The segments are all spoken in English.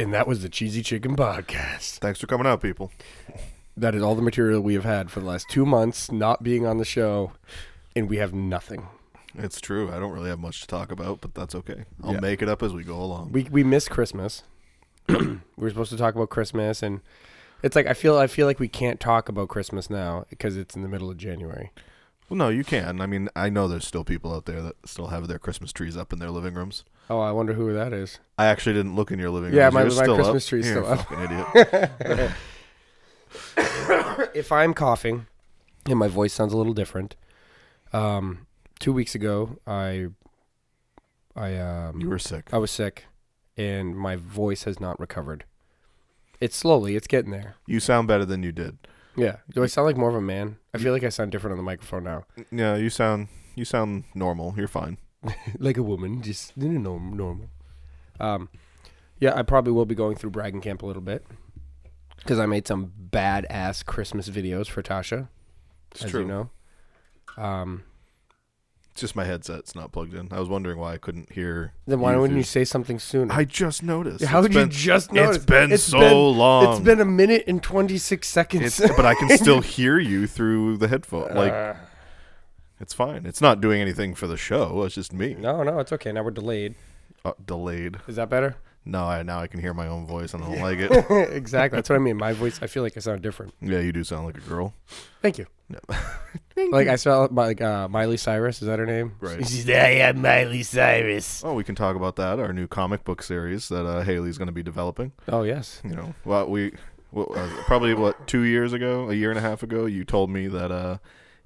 And that was the Cheesy Chicken Podcast. Thanks for coming out, people. That is all the material we have had for the last two months not being on the show, and we have nothing. It's true. I don't really have much to talk about, but that's okay. I'll Yeah. make it up as we go along. We we miss Christmas. we were supposed to talk about Christmas, and it's like I feel I feel like we can't talk about Christmas now because it's in the middle of January. well, no, you can. I mean, I know there's still people out there that still have their Christmas trees up in their living rooms. Oh, I wonder who that is. I actually didn't look in your living room. Yeah, my- my still Christmas up? tree's You're still a up. fucking idiot. if I'm coughing and my voice sounds a little different, um, two weeks ago I I um You were sick. I was sick and my voice has not recovered. It's slowly, it's getting there. You sound better than you did. Yeah. Do I sound like more of a man? I feel like I sound different on the microphone now. Yeah, you sound you sound normal. You're fine. like a woman, just you know, normal. Um, yeah, I probably will be going through bragging camp a little bit because I made some badass Christmas videos for Tasha, It's as true. you know. Um, It's just my headset's not plugged in. I was wondering why I couldn't hear. then why wouldn't through- you say something sooner? I just noticed. How It's did you just notice? It's been It's so been- long. It's been a minute and twenty six seconds. It's, but I can still hear you through the headphone. Like Uh, it's fine. It's not doing anything for the show. It's just me. no, no, it's okay. Now we're delayed. Uh, delayed. Is that better? No, I now I can hear my own voice and I don't like it. exactly. That's what I mean. My voice. I feel like I sound different. yeah, you do sound like a girl. Thank you. Like I sound like uh, Miley Cyrus. Is that her name? Right. She's I am Miley Cyrus. Oh, we can talk about that. Our new comic book series that uh, Haley's going to be developing. Oh yes. You know, well, we what, uh, probably what two years ago, a year and a half ago, you told me that uh,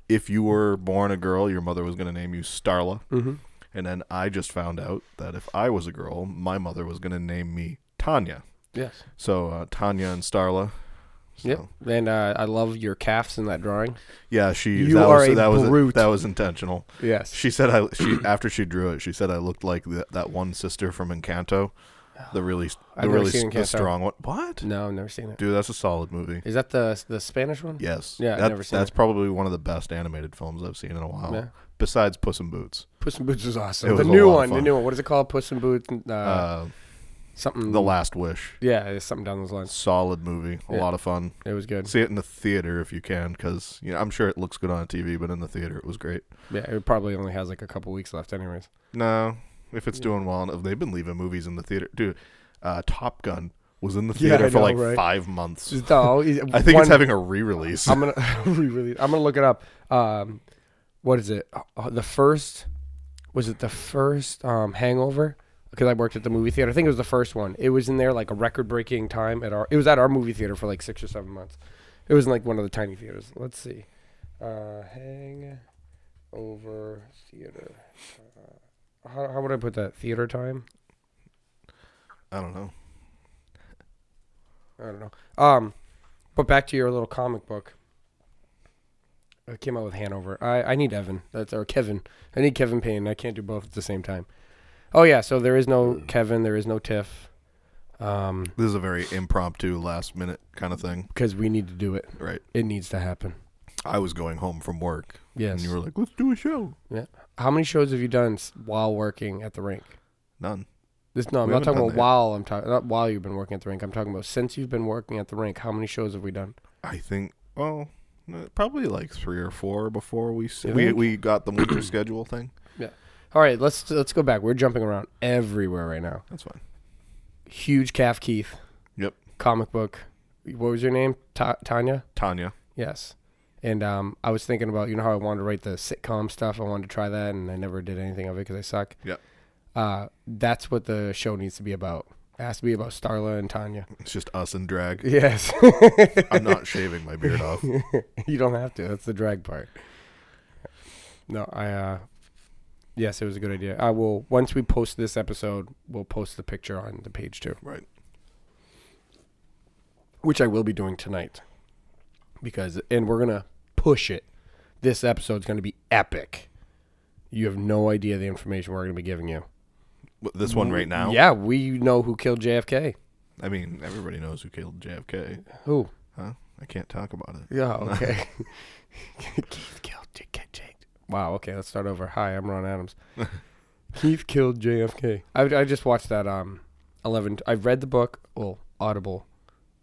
if you were born a girl, your mother was going to name you Starla. Mm-hmm. And then I just found out that if I was a girl, my mother was going to name me Tanya. Yes. So uh, Tanya and Starla. So, Yep. And uh, I love your calves in that drawing. Yeah, she. You that are was, a that was brute. that was intentional. Yes. She said I. She after she drew it, she said I looked like that one sister from Encanto, the really the I've never really seen the Encanto. strong one. What? No, I've never seen it. Dude, that's a solid movie. Is that the the Spanish one? Yes. Yeah, I've That- never seen That's it. probably one of the best animated films I've seen in a while. Yeah. Besides Puss in Boots. Puss in Boots was awesome. It was the a new lot of one. The fun. new one. What is it called? Puss in Boots. Uh, Uh, something. the Last Wish. Yeah, it's something down those lines. Solid movie. A Yeah. lot of fun. It was good. See it in the theater if you can, because you know I'm sure it looks good on TV, but in the theater it was great. Yeah, it probably only has like a couple weeks left, anyways. No, if it's Yeah. doing well enough, they've been leaving movies in the theater. Dude, uh, Top Gun was in the theater I for know, like right? five months. No, I think it's having a re-release. I'm gonna re-release. I'm gonna look it up. Um, what is it? Uh, the first was it the first um, Hangover? Because I worked at the movie theater. I think it was the first one. It was in there like a record-breaking time at our. It was at our movie theater for like six or seven months. It was in like one of the tiny theaters. Let's see. Uh, Hangover theater. Uh, how how would I put that? Theater time? I don't know. I don't know. Um, but back to your little comic book. It came out with Hangover. I, I need Evan. That's or Kevin. I need Kevin Payne. I can't do both at the same time. Oh yeah, so there is no Kevin. There is no Tiff. Um, This is a very impromptu, last minute kind of thing, because we need to do it. right? It needs to happen. I was going home from work, Yes. and you were like, "Let's do a show." Yeah. How many shows have you done s- while working at the rink? None. This no, I'm We not haven't talking done about that. while I'm talking not while you've been working at the rink. I'm talking about since you've been working at the rink. How many shows have we done? I think. Well, uh, probably like three or four before we s- You we think? we got the winter schedule thing. Yeah. All right, let's let's go back. We're jumping around everywhere right now. That's fine. huge calf Keith. Yep. Comic book. What was your name? Ta- Tanya. Tanya. Yes. And um, I was thinking about you know how I wanted to write the sitcom stuff. I wanted to try that, and I never did anything of it because I suck. Yep. Uh, that's what the show needs to be about. It has to be about Starla and Tanya. It's just us and drag. Yes. I'm not shaving my beard off. you don't have to. That's the drag part. No, I. uh Yes, it was a good idea. I will once we post this episode, we'll post the picture on the page too. Right. which I will be doing tonight. Because and we're gonna push it. This episode's gonna be epic. You have no idea the information we're gonna be giving you. This one right now. Yeah, we know who killed JFK. I mean, everybody knows who killed JFK. Who? Huh? I can't talk about it. Yeah, okay. Keith killed JFK. Wow, okay, let's start over. Hi, I'm Ron Adams. Keith killed JFK. I, I just watched that um eleven. I've read the book. Well, Audible.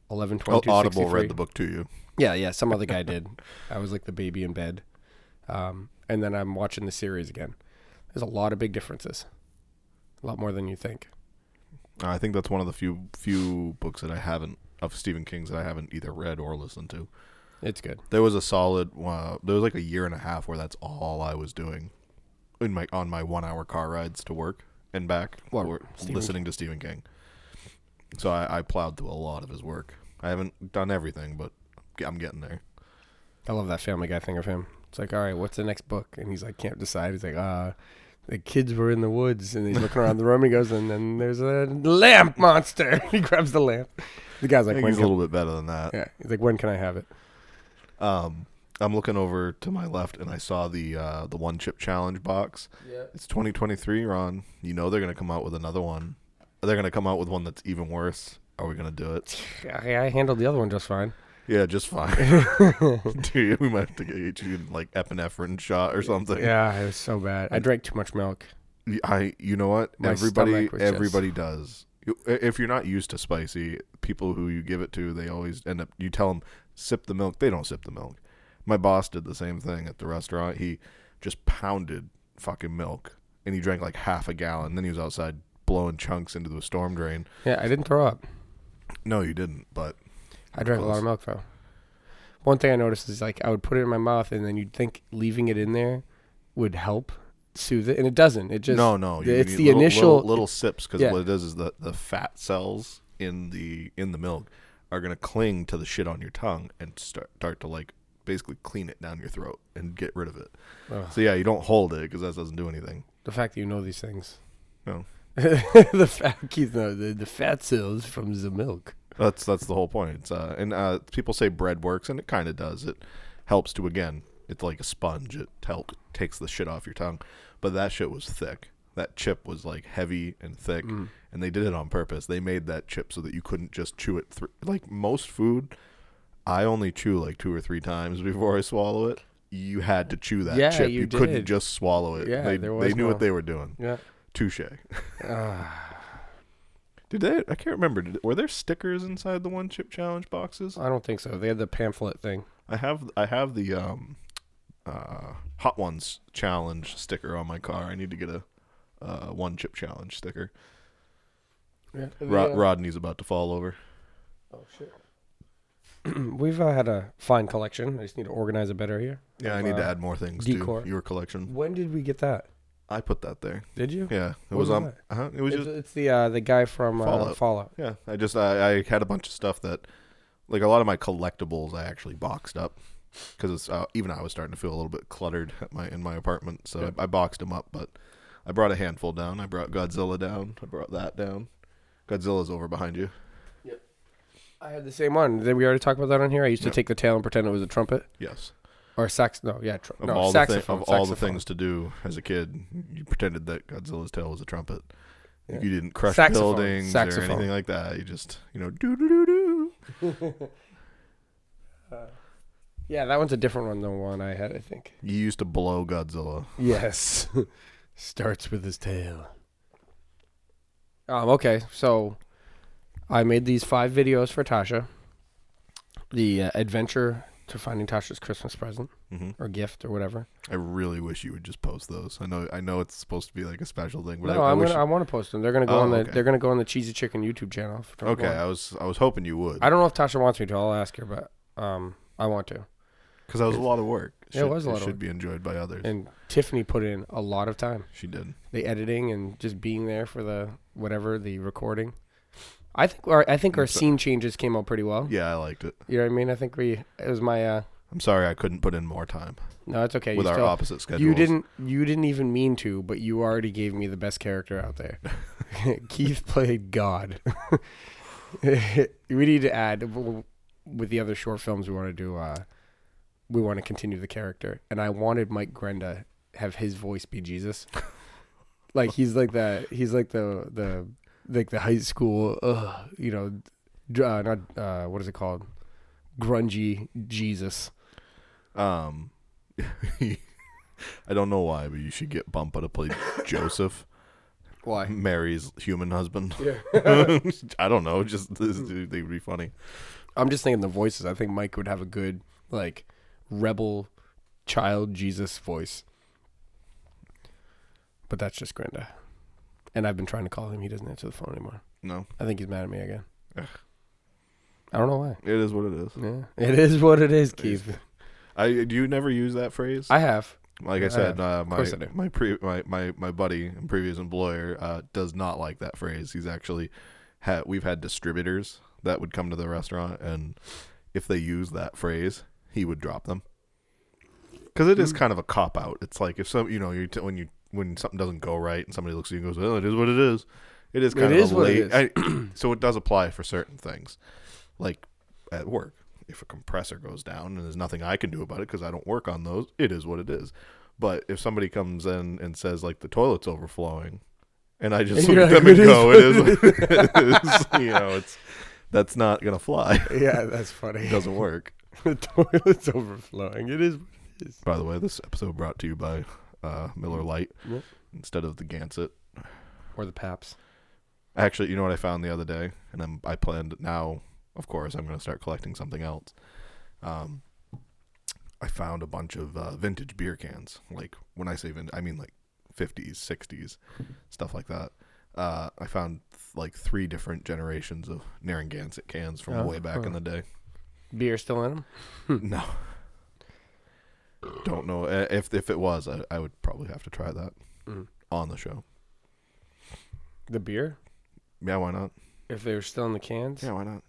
Eleven Oh, twenty two. Audible read the book to you. Yeah, yeah. Some other guy did. I was like the baby in bed, um, and then I'm watching the series again. There's a lot of big differences. A lot more than you think. I think that's one of the few few books that I haven't of Stephen King's that I haven't either read or listened to. It's good. There was a solid. Uh, there was like a year and a half where that's all I was doing in my on my one hour car rides to work and back, What, listening to Stephen King. So I, I plowed through a lot of his work. I haven't done everything, but I'm getting there. I love that Family Guy thing of him. It's like, all right, what's the next book? And he's like, can't decide. He's like, uh, the kids were in the woods, and he's looking around the room. He goes, and then there's a lamp monster. he grabs the lamp. The guy's I like, think he's a little bit better than that. yeah. He's like, when can I have it? Um, I'm looking over to my left and I saw the uh, the one chip challenge box. Yeah. It's 2023, Ron. You know they're gonna come out with another one. They're gonna come out with one that's even worse. Are we gonna do it? I, I handled the other one just fine. Yeah, just fine. Dude, we might have to get you like epinephrine shot or something. Yeah, it was so bad. I drank too much milk. I. You know what? My everybody, stomach was just- everybody does. You- If you're not used to spicy, people who you give it to, they always end up. You tell them sip the milk. They don't sip the milk. My boss did the same thing at the restaurant. He just pounded fucking milk, and he drank like half a gallon. Then he was outside blowing chunks into the storm drain. Yeah, I didn't throw up. No, you didn't. But I drank a lot of milk though. One thing I noticed is like I would put it in my mouth, and then you'd think leaving it in there would help soothe it, and it doesn't. It just no, no. You it's the little, initial- little, little sips because Yeah. what it does is the the fat cells in the in the milk are gonna cling to the shit on your tongue and start start to like basically clean it down your throat and get rid of it. So yeah, you don't hold it because that doesn't do anything. the fact that you know these things. No. the fat Keith, no, the, the fat cells from the milk. That's that's the whole point. Uh, and uh, people say bread works, and it kind of does. It helps to again. It's like a sponge. It help takes the shit off your tongue. But that shit was thick. That chip was like heavy and thick, Mm. and they did it on purpose. They made that chip so that you couldn't just chew it through. Like most food, I only chew like two or three times before I swallow it. You had to chew that Yeah, chip. you couldn't just swallow it. Yeah, they, they knew no- what they were doing. Yeah. Touche. Ah, Did they? I can't remember. Did, were there stickers inside the one chip challenge boxes? I don't think so. They had the pamphlet thing. I have I have the um, uh, Hot Ones challenge sticker on my car. I need to get a uh, one chip challenge sticker. Yeah. Rod- Rodney's about to fall over. Oh shit. We've uh, had a fine collection. I just need to organize it better here. Yeah, I Of, need to uh, add more things decor. to your collection. When did we get that? I put that there. Did you? Yeah, it What was was on. Uh-huh, it was It's, just it's the uh, the guy from uh, Fallout. Fallout. yeah. I just I, I had a bunch of stuff that like a lot of my collectibles I actually boxed up because uh, even I was starting to feel a little bit cluttered at my in my apartment, so Yeah. I, I boxed them up. But I brought a handful down. I brought Godzilla down. I brought that down. Godzilla's over behind you. Yep. I had the same one. Did we already talk about that on here? I used to Yep. take the tail and pretend it was a trumpet Yes. Or sax. No, yeah, tr- Of no, all the thi- of all the things to do as a kid, you pretended that Godzilla's tail was a trumpet. Yeah. You didn't crush Saxophone. buildings or anything like that. You just you know do do do do. Yeah, that one's a different one than the one I had. I think. You used to blow Godzilla. Yes. Starts with his tail. Um, okay, so I made these five videos for Tasha. The uh, adventure to finding Tasha's Christmas present hmm or gift or whatever. I really wish you would just post those. I know I know it's supposed to be like a special thing, but no, I, I I'm wish. gonna. I want to post them. They're gonna go Oh, on the. okay. They're gonna go on the Cheesy Chicken YouTube channel. okay, I was I was hoping you would I don't know if Tasha wants me to. I'll ask her, but um, I want to. because that was a lot of work. Yeah, it was a lot of Should work. be enjoyed by others. And Tiffany put in a lot of time. she did. The editing and just being there for the whatever the recording. I think our I think our So- scene changes came out pretty well. Yeah, I liked it. You know what I mean? I think we it was my uh I'm sorry I couldn't put in more time no, it's okay. with you our still, opposite schedules. you didn't you didn't even mean to, but you already gave me the best character out there. Keith played God. we need to add with the other short films we want to do. Uh, we want to continue the character, and I wanted Mike Grenda have his voice be Jesus. like he's like the he's like the the like the high school, uh, you know, uh, not uh, what is it called, grungy Jesus. Um, I don't know why, but you should get Bumpa to play Joseph. Why? Mary's human husband. Yeah. I don't know. Just this, they would be funny. I'm just thinking the voices. I think Mike would have a good like rebel child Jesus voice. But that's just Granda. And I've been trying to call him. He doesn't answer the phone anymore. No, I think he's mad at me again. Ugh. I don't know why. it is what it is. Yeah, it is what it is, It is. Keith. I do you never use that phrase? I have. like I I said, uh, my I my pre my, my my buddy and previous employer uh, does not like that phrase. He's actually had we've had distributors that would come to the restaurant, and if they use that phrase, he would drop them because it is Mm. kind of a cop out. It's like if some you know you t- when you when something doesn't go right and somebody looks at you and goes, "Oh, it is what it is." It is It kind is of a what it late. I, so it does apply for certain things, like at work. If a compressor goes down and there's nothing I can do about it because I don't work on those, it is what it is. But if somebody comes in and says like the toilet's overflowing, and I just And look at them like, and "It is go, "It is,", it is. you know, it's that's not gonna fly. Yeah, that's funny. It doesn't work. the toilet's overflowing. It is. By the way, this episode brought to you by uh, Miller Lite Yep. instead of the Gansett. Or the Paps. Actually, you know what I found the other day, and I'm, I planned now. Of course, I'm going to start collecting something else. Um, I found a bunch of uh, vintage beer cans. Like when I say vintage, I mean like 50s, 60s, stuff like that. Uh, I found like three different generations of Narragansett cans from Oh, way back in the day. Beer still in them? no, don't know if if it was. I, I would probably have to try that Mm. on the show. The beer? Yeah, why not? If they were still in the cans? Yeah, why not?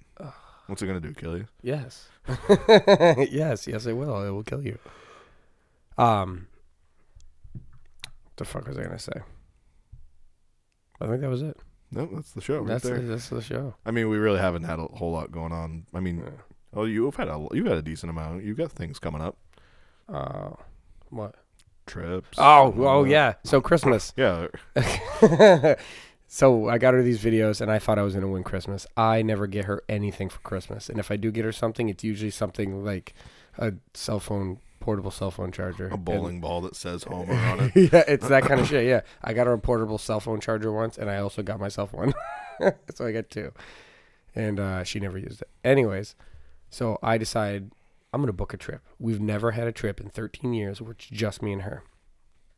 What's it gonna do? Kill you? Yes. yes, yes, it will. It will kill you. Um, what the fuck was I gonna say? I think that was it. No, that's the show right that's there. the, that's the show. I mean, we really haven't had a whole lot going on. I mean, Yeah. oh, you've had a you've had a decent amount. You've got things coming up, Uh, what? trips. Oh, oh yeah. So Christmas. yeah. so I got her these videos, and I thought I was gonna win Christmas. I never get her anything for Christmas, and if I do get her something, it's usually something like a cell phone, portable cell phone charger, A And- bowling ball that says Homer on it. yeah, it's that kind of shit. Yeah, I got her a portable cell phone charger once, and I also got myself one. so I got two, and uh, she never used it. Anyways, so I decided I'm gonna book a trip. We've never had a trip in 13 years where it's just me and her.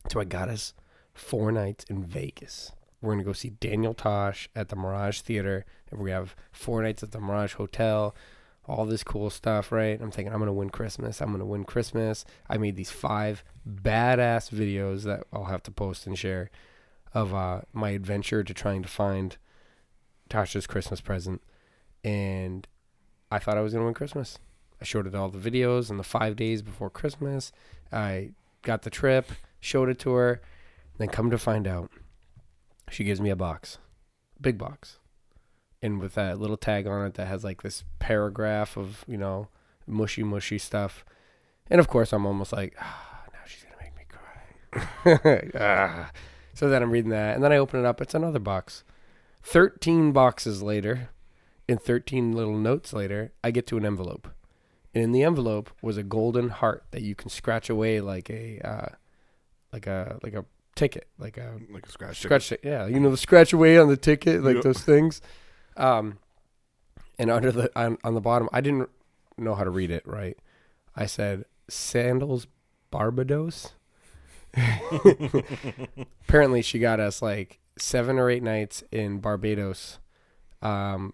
So I got us four nights in Vegas. We're gonna go see Daniel Tosh at the Mirage Theater, and we have four nights at the Mirage Hotel. All this cool stuff, right? I'm thinking I'm gonna win Christmas. I'm gonna win Christmas. I made these five badass videos that I'll have to post and share of uh, my adventure to trying to find Tasha's Christmas present, and I thought I was gonna win Christmas. I showed it all the videos and the five days before Christmas. I got the trip, showed it to her, then come to find out, she gives me a box, big box, and with that little tag on it that has like this paragraph of you know mushy mushy stuff, and of course I'm almost like, ah, now she's gonna make me cry. ah. So then I'm reading that, and then I open it up. It's another box. Thirteen boxes later, and thirteen little notes later, I get to an envelope. And in the envelope was a golden heart that you can scratch away like a uh, like a like a ticket, like a Like a scratch. scratch it. Yeah, you know the scratch away on the ticket, like Yeah. those things. Um, and under the on, on the bottom, I didn't know how to read it right. I said sandals Barbados. Apparently, she got us like seven or eight nights in Barbados, um,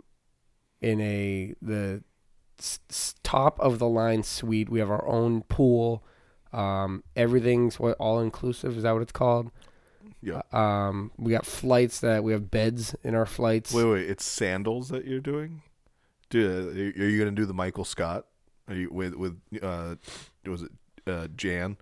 in a the s- top of the line suite. We have our own pool. Um, everything's what all inclusive. Is that what it's called? Yeah. Um, we got flights that we have beds in our flights. Wait, wait. It's sandals that you're doing. Dude, are you gonna do the Michael Scott? Are you with with uh, was it uh Jan?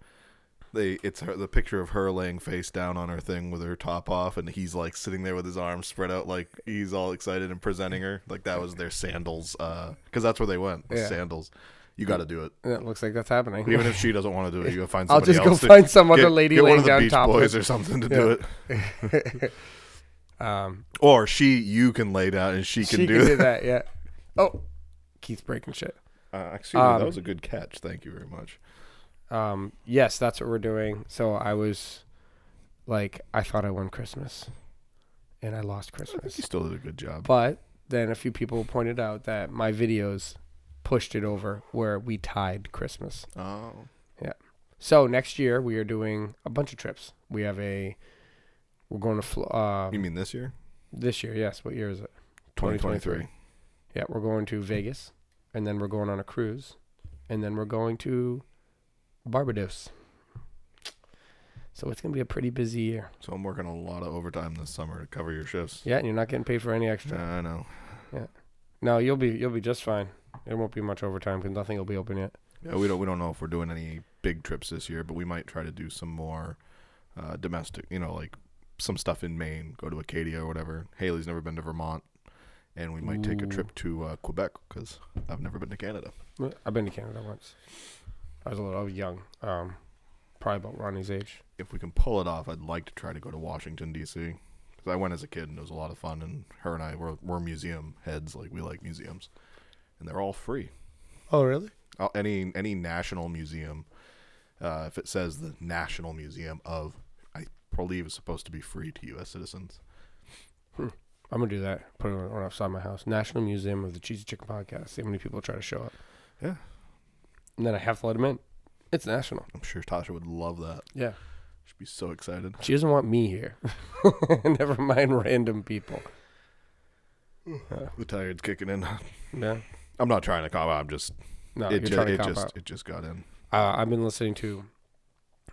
They it's her the picture of her laying face down on her thing with her top off, and he's like sitting there with his arms spread out, like he's all excited and presenting her. Like that was their sandals, uh, because that's where they went. was Yeah. Sandals. You got to do it, It looks like that's happening. even if she doesn't want to do it. You gotta find I'll just go else. to- find some other get- lady get one laying of the down Beach topless. Boys or something to do it, um, or she you can lay down and she can she do can it. do that. Yeah. Oh, Keith's breaking shit. Uh, excuse me, Um, that was a good catch. Thank you very much. Um, yes, that's what we're doing. So I was like, I thought I won Christmas. and I lost I think Christmas. you still did a good job. But then a few people pointed out that my videos pushed it over where we tied Christmas. Oh, Yeah. So next year we are doing a bunch of trips. We have a we're going to Flo- uh, you mean this year? this year. Yes, what year is it? 2023. Yeah, we're going to Vegas, and then we're going on a cruise, and then we're going to Barbados. So it's gonna be a pretty busy year. So I'm working a lot of overtime this summer to cover your shifts. Yeah, and you're not getting paid for any extra. I know. Yeah. No, you'll be you'll be just fine. There won't be much overtime because nothing will be open yet. Yeah, we don't we don't know if we're doing any big trips this year, but we might try to do some more uh, domestic. You know, like some stuff in Maine, go to Acadia or whatever. Haley's never been to Vermont, and we might take a trip to uh, Quebec because I've never been to Canada. I've been to Canada once. I was a little I was young, um, probably about Ronnie's age. If we can pull it off, I'd like to try to go to Washington D.C. because I went as a kid and it was a lot of fun. And her and I were we're museum heads, like we like museums, and they're all free. Oh, really? Uh, any any national museum, uh, if it says the National Museum of, I believe is supposed to be free to U.S. citizens. I'm gonna do that. Put it on outside my house. National Museum of the Cheesy Chicken Podcast. See how many people try to show up. Yeah. And then I have to let him in. It's national. I'm sure Tasha would love that. Yeah. She'd be so excited. She doesn't want me here. Never mind random people. The tired's kicking in. Yeah. I'm not trying to cop out. I'm just No, it, you're ju- trying to it cop just out. it just got in. Uh, I've been listening to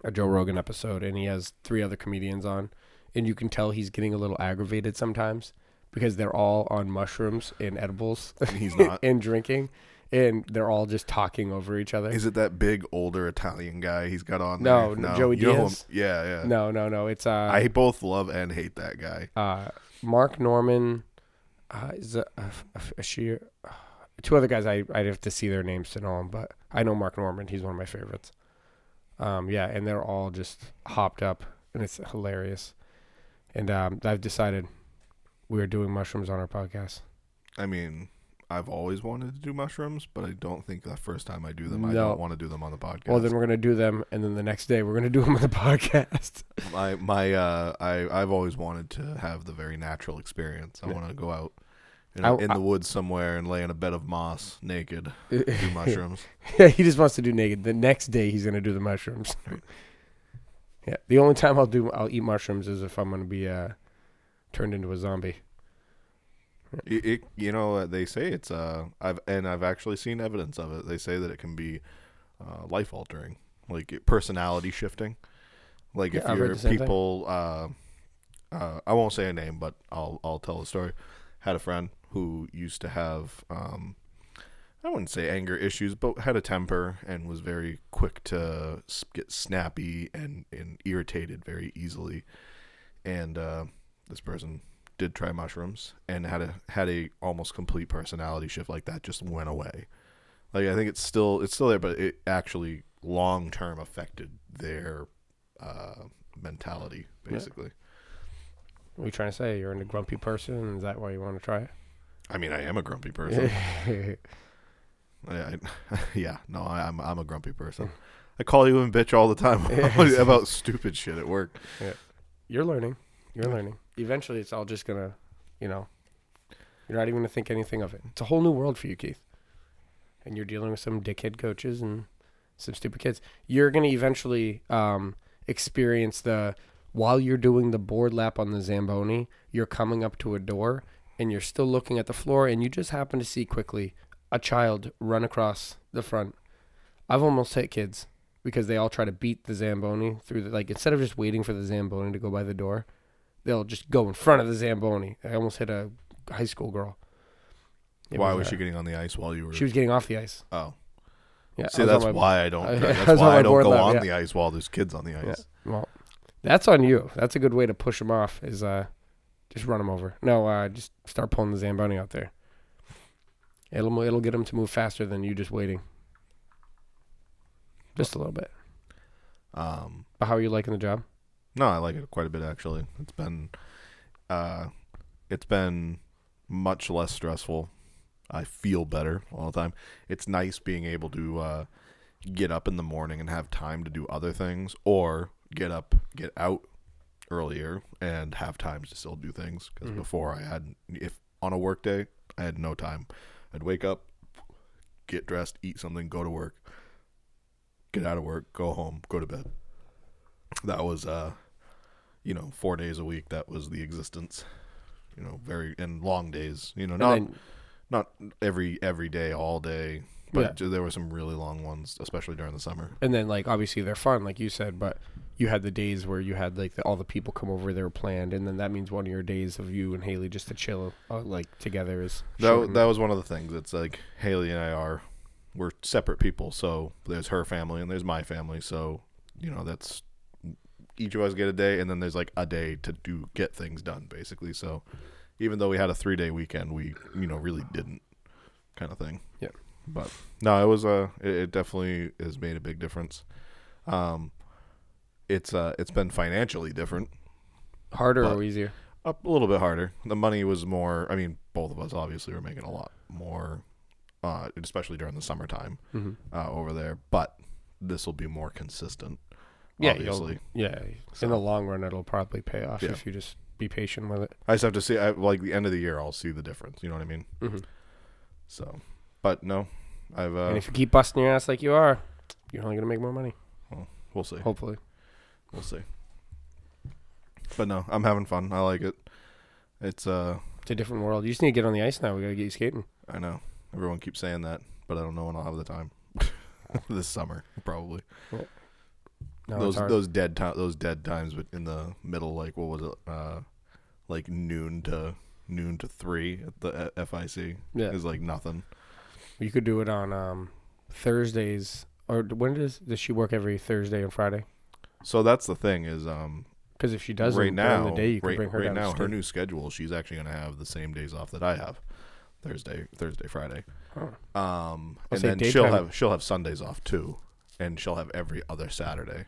a Joe Rogan episode, and he has three other comedians on, and you can tell he's getting a little aggravated sometimes because they're all on mushrooms and edibles And he's not. and drinking, and they're all just talking over each other. Is it that big older Italian guy he's got on No, there? no, Joey You know who I'm- Diaz? yeah, yeah. no, no, no. It's uh, I both love and hate that guy. uh, Mark Normand, uh, is a, a, a, a sheer, two other guys. I I'd have to see their names to know them, but I know Mark Normand. He's one of my favorites. Um, yeah, and they're all just hopped up, and it's hilarious. And um, I've decided we are doing mushrooms on our podcast. I mean, I've always wanted to do mushrooms, but I don't think the first time I do them, I No. don't want to do them on the podcast. Well, then we're gonna do them, and then the next day we're gonna do them on the podcast. my my uh, I I've always wanted to have the very natural experience. I Yeah. want to go out in, I- in I- the woods somewhere and lay in a bed of moss naked, do mushrooms. Yeah, he just wants to do naked. The next day he's gonna do the mushrooms. Right. Yeah, the only time I'll do I'll eat mushrooms is if I'm gonna be uh turned into a zombie. It, it you know uh, they say it's uh I've and I've actually seen evidence of it. They say that it can be uh, life altering, like personality shifting. Like if Yeah, I've you're the same thing. people, uh, uh, I won't say a name, but I'll I'll tell the story. Had a friend who used to have um, I wouldn't say anger issues, but had a temper and was very quick to get snappy and, and irritated very easily. And uh, this person did try mushrooms and had a had a almost complete personality shift like that just went away. Like I think it's still it's still there, but it actually long term affected their uh, mentality Yeah. basically. What are you trying to say? You're a grumpy person? Is that why you want to try it? I mean, I am a grumpy person. I, I, yeah, no, I, I'm I'm a grumpy person. I call you a bitch all the time about stupid shit at work. Yeah. You're learning. You're learning. Eventually, it's all just gonna, you know, you're not even gonna think anything of it. It's a whole new world for you, Keith. And you're dealing with some dickhead coaches and some stupid kids. You're gonna eventually um, experience the while you're doing the board lap on the zamboni, you're coming up to a door and you're still looking at the floor, and you just happen to see quickly a child run across the front. I've almost hit kids because they all try to beat the Zamboni through the like instead of just waiting for the Zamboni to go by the door, they'll just go in front of the Zamboni. I almost hit a high school girl. It why was uh, she getting on the ice while you were? She was getting off the ice. oh, Yeah. see, was that's my- why I don't. I that's why I don't go lap, on yeah. the ice while there's kids on the Yeah. ice. Well, that's on you. That's a good way to push them off. Is uh, just run them over. No, uh, just start pulling the Zamboni out there. It'll it'll get them to move faster than you just waiting. Just a little bit. Um, But how are you liking the job? No, I like it quite a bit actually. It's been, uh, it's been much less stressful. I feel better all the time. It's nice being able to uh, get up in the morning and have time to do other things, or get up, get out, earlier and have times to still do things because Mhm. before I had if on a work day I had no time. I'd wake up, get dressed, eat something, go to work, get out of work, go home, go to bed. That was uh you know, 4 days a week that was the existence. You know, very and long days, you know, not then- not every every day all day, but there were some really long ones especially during the summer. and then like obviously they're fun, like you said, but you had the days where you had like the, all the people come over, they were planned, and then that means one of your days of you and Haley just to chill uh, like together is That shortened. that was one of the things. It's like Haley and I are we're separate people. So there's her family and there's my family. So you know that's each of us get a day, and then there's like a day to do get things done, basically. So even though we had a three day weekend, we you know really didn't kind of thing. Yeah. But no, it was a it, it definitely has made a big difference. Um, it's uh it's been financially different harder or easier. up a little bit harder. The money was more. I mean, both of us obviously were making a lot more, uh, especially during the summertime Mm-hmm. uh, over there. But this will be more consistent. Yeah, obviously. yeah. So- In the long run, it'll probably pay off Yeah. if you just be patient with it. I just have to see. I, like the end of the year, I'll see the difference. You know what I mean? Mm-hmm. So, but no, I've. Uh, and if you keep busting your ass like you are, you're only gonna make more money. we'll see. Hopefully. We'll see. But no, I'm having fun. I like it. It's uh, It's a different world. You just need to get on the ice now. We gotta get you skating. I know everyone keeps saying that, but I don't know when I'll have the time. this summer, probably. No, those those dead time those dead times but in the middle like what was it uh like noon to noon to 3 at the FIC yeah. is like nothing You could do it on um, Thursdays. Or when does does she work every Thursday and Friday? so that's the thing is um Because if she doesn't right now the day, you can right, bring her right now her new schedule she's actually going to have the same days off that I have Thursday Thursday Friday Oh. um and then she'll have she'll have Sundays off too and she'll have every other Saturday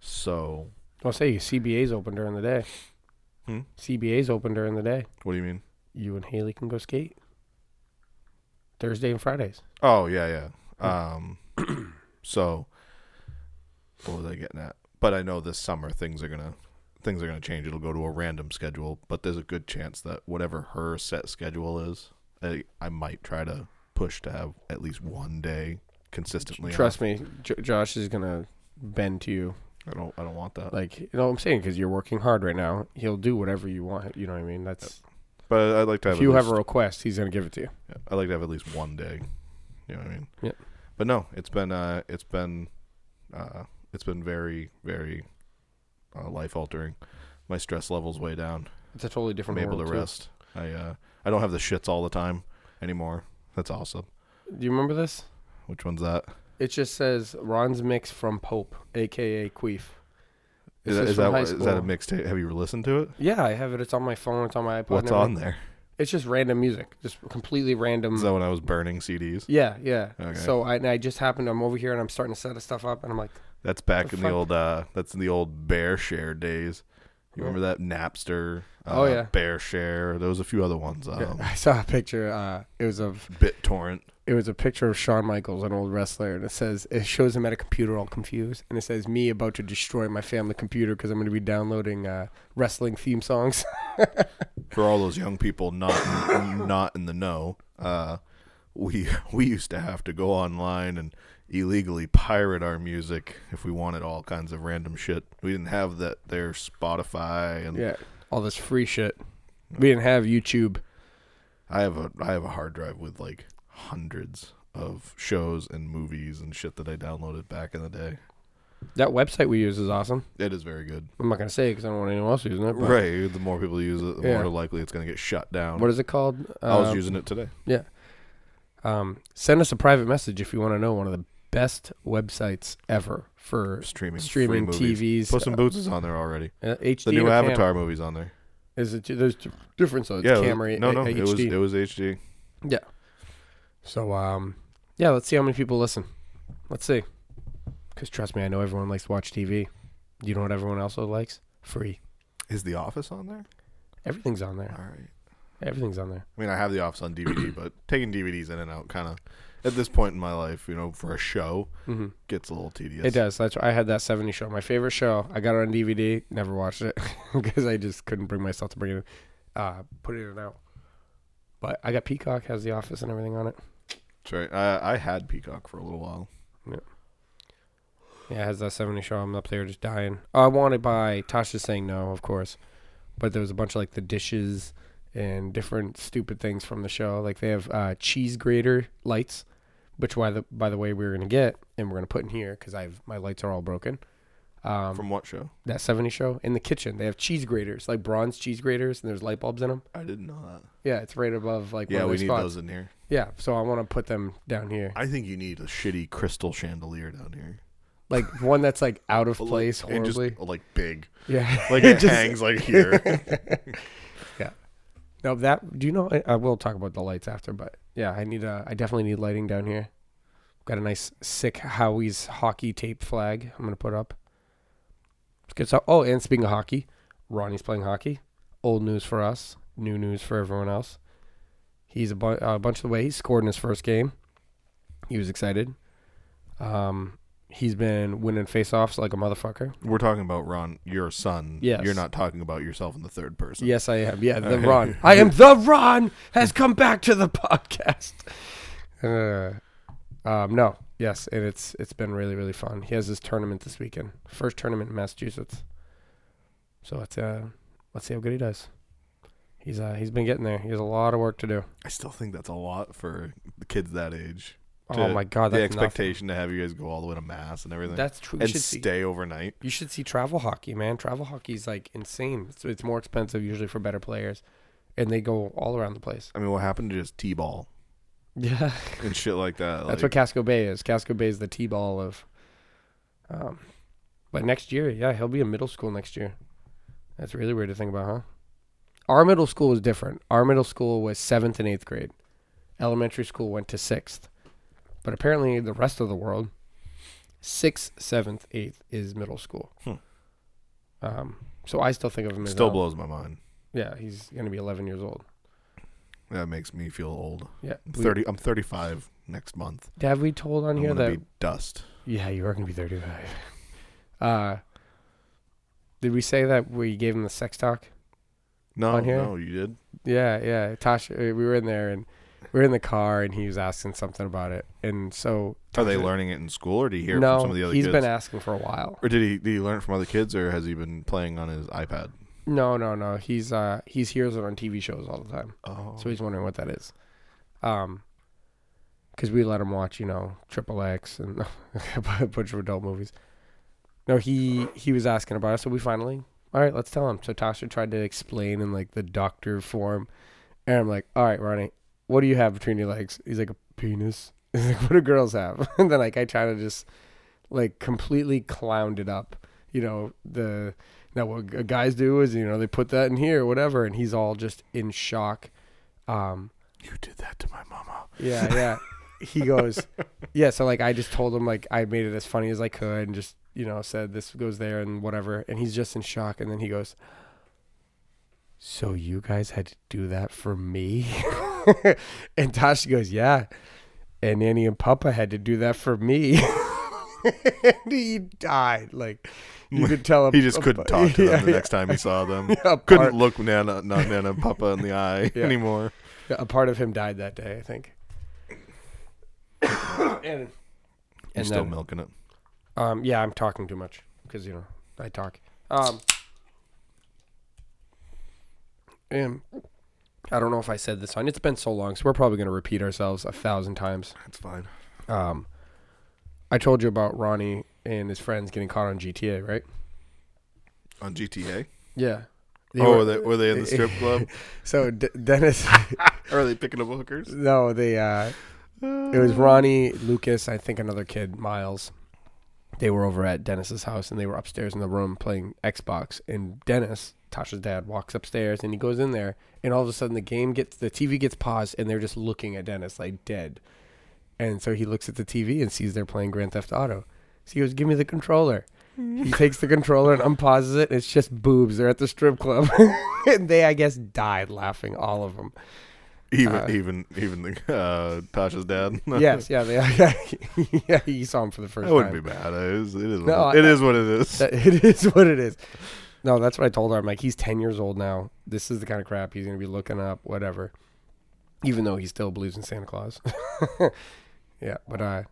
so I'll say CBA's open during the day. Hmm? CBA's open during the day. what do you mean You and Haley can go skate Thursday and Fridays. Oh yeah, yeah. Um, so what was I getting at? But I know this summer things are gonna things are gonna change. It'll go to a random schedule, but there's a good chance that whatever her set schedule is, I, I might try to push to have at least one day consistently. Trust off. me, J- Josh is gonna bend to you. I don't I don't want that. Like you know, what I'm saying because you're working hard right now. He'll do whatever you want. You know what I mean? That's but I'd like to have if you have a request, he's gonna give it to you. Yeah, I like to have at least one day. You know what I mean? Yep. But no, it's been uh, it's been uh, it's been very very uh, life altering. My stress levels way down. It's a totally I'm different able to too. rest. I uh, I don't have the shits all the time anymore. That's awesome. Do you remember this? Which one's that? It just says Ron's mix from Pope, aka Queef. Is that, is that, is that a mixtape? Have you listened to it? Yeah, I have it. It's on my phone. It's on my iPod. What's on there? It's just random music, just completely random. Is that when I was burning CDs? yeah, yeah. Okay. So I, I just happened. I'm over here and I'm starting to set the stuff up, and I'm like, That's back The in the old uh that's in the old BearShare days. You remember that Napster? Uh, Oh, yeah. BearShare. There was a few other ones. Um, yeah, I saw a picture. Uh, it was of BitTorrent. It was a picture of Shawn Michaels, an old wrestler, and it says it shows him at a computer all confused, and it says me about to destroy my family computer because I'm going to be downloading uh, wrestling theme songs. For all those young people not not in the know, uh, we we used to have to go online and illegally pirate our music if we wanted all kinds of random shit. We didn't have that there Spotify and yeah, all this free shit. We didn't have YouTube. I have a I have a hard drive with like hundreds of shows and movies and shit that I downloaded back in the day. That website we use is awesome. It is very good. I'm not going to say it because I don't want anyone else using it. But Right. The more people use it, the Yeah. more likely it's going to get shut down. What is it called? I was Uh, using it today. Yeah. Um, send us a private message if you want to know one of the best websites ever for Streaming, streaming free movies. TVs. Puss in uh, Boots is on there already. uh, HD The new or cam? Avatar movie's on there. Is it? There's different. So it's yeah, it was- camera. no, no, HD. it was it was HD. So um, yeah. Let's see how many people listen. Let's see. Because trust me, I know everyone likes to watch TV. You know what everyone else likes? Free. Is The Office on there? Everything's on there. All right. Everything's on there. I mean, I have The Office on DVD, but taking DVDs in and out kind of at this point in my life, you know, for a show, hmm gets a little tedious. It does. That's I had that 70 show. My favorite show. I got it on DVD. Never watched it because I just couldn't bring myself to bring it, uh, put it in and out. But I got Peacock has The Office and everything on it. That's right. I, I had Peacock for a little while. Yeah, it has that 70 show. I'm up there just dying. Oh, I want to buy. Tasha's saying no, of course. But there was a bunch of like the dishes and different stupid things from the show. Like they have uh, cheese grater lights, which by the by the way we are gonna get and we're gonna put in here because I've my lights are all broken. Um, From what show? that 70 show in the kitchen. They have cheese graters, like bronze cheese graters, and there's light bulbs in them. I didn't know that. Yeah, it's right above like yeah, one we of need spots. those in here. Yeah, so I want to put them down here, I think you need a shitty crystal chandelier down here. like one that's like out of A li- place and just, horribly. like big. yeah, Like it Just- hangs like here. Yeah. No, that. Do you know? I, I will talk about the lights after, but yeah, I need. Uh, I definitely need lighting down here. Got a nice sick Howie's hockey tape flag. I'm gonna put up. Good stuff. Oh, and speaking of hockey, Ronnie's playing hockey. Old news for us. New news for everyone else. He's a, bu- a bunch of the way. He scored in his first game. He was excited. Um, he's been winning faceoffs like a motherfucker. We're talking about Ron, your son. Yes. You're not talking about yourself in the third person. Yes, I am. Yeah, the Ron. I am the Ron has come back to the podcast. Uh, um, no, yes, and it's it's been really really fun. He has his tournament this weekend, first tournament in Massachusetts. So let's uh let's see how good he does. He's uh he's been getting there. He has a lot of work to do. I still think that's a lot for the kids that age. oh my god, the that's nothing. expectation to have you guys go all the way to mass and everything. That's true. You and should see. stay overnight. You should see travel hockey, man. Travel hockey's like insane. It's, it's more expensive usually for better players, and they go all around the place. I mean, what happened to just t-ball Yeah. and shit like that? That's like, what Casco Bay is. Casco Bay is the T-ball of. Um, but next year, yeah, he'll be in middle school next year. That's really weird to think about, huh? Our middle school was different. Our middle school was seventh and eighth grade. Elementary school went to sixth, but apparently the rest of the world, sixth, seventh, eighth is middle school. Hmm. Um, so I still think of him as still el- blows my mind. Yeah, he's gonna be 11 years old. That makes me feel old. Yeah, I'm we- thirty. I'm 35 next month. Have we told on I'm here that be dust. Yeah, you are gonna be thirty-five. Uh, did we say that we gave him the sex talk? No, On here? no, you did. Yeah, yeah. Tasha, uh, we were in there and we were in the car and he was asking something about it, and so Are they learning it in school, or did he hear no, from some of the other he's kids? been asking for a while. or did he did he learn it from other kids, or has he been playing on his iPad? No, no, no. He's uh he's hears it on TV shows all the time, Oh, so he's wondering what that is. Um, because we let him watch, you know, Triple X and a bunch of adult movies. No, he he was asking about it, so we finally, all right, let's tell him. So Tasha tried to explain in like the doctor form, and I'm like, all right, Ronnie, what do you have between your legs? He's like a penis. He's like, what do girls have? And then like I try to just like completely clowned it up, you know the. Now what guys do is you know they put that in here, whatever, and he's all just in shock. Um, you did that to my mama. yeah, yeah. he goes, yeah. So like, I just told him like I made it as funny as I could, and just you know said this goes there and whatever. And he's just in shock. And then he goes, "So you guys had to do that for me?" and Tasha goes, "Yeah." And Nanny and Papa had to do that for me. and he died. Like you could tell him. He just couldn't talk to them Yeah, the yeah. next time he saw them. Yeah, a Couldn't look Nana, not Nana and Papa in the eye Yeah. anymore. Yeah, a part of him died that day, I think. and He's and still then, milking it. um, yeah, I'm talking too much because you know I talk. Um, and I don't know if I said this on. It's been so long, so we're probably gonna repeat ourselves a thousand times. That's fine. Um, I told you about Ronnie and his friends getting caught on GTA, right? On GTA. Yeah. They oh, were- were they, were they in the strip club? So D- Dennis, are they picking up hookers? no, they uh, It was Ronnie, Lucas, I think another kid, Miles. They were over at Dennis's house and they were upstairs in the room playing Xbox. And Dennis, Tasha's dad, walks upstairs and he goes in there. And all of a sudden, the game gets, the TV gets paused and they're just looking at Dennis like dead. And so he looks at the TV and sees they're playing Grand Theft Auto. So he goes, Give me the controller. He takes the controller and unpauses it. And it's just boobs. They're at the strip club. and they, I guess, died laughing, all of them. Even Uh, even even the uh, Tasha's dad. yes, yeah, they, yeah, yeah. You saw him for the first that wouldn't time. be bad. It is. It is. No, what it, I- it is what it is. That- it is what it is. No, that's what I told her. I'm like, he's 10 years old now. This is the kind of crap he's going to be looking up, whatever. Even though he still believes in Santa Claus. Yeah, but uh,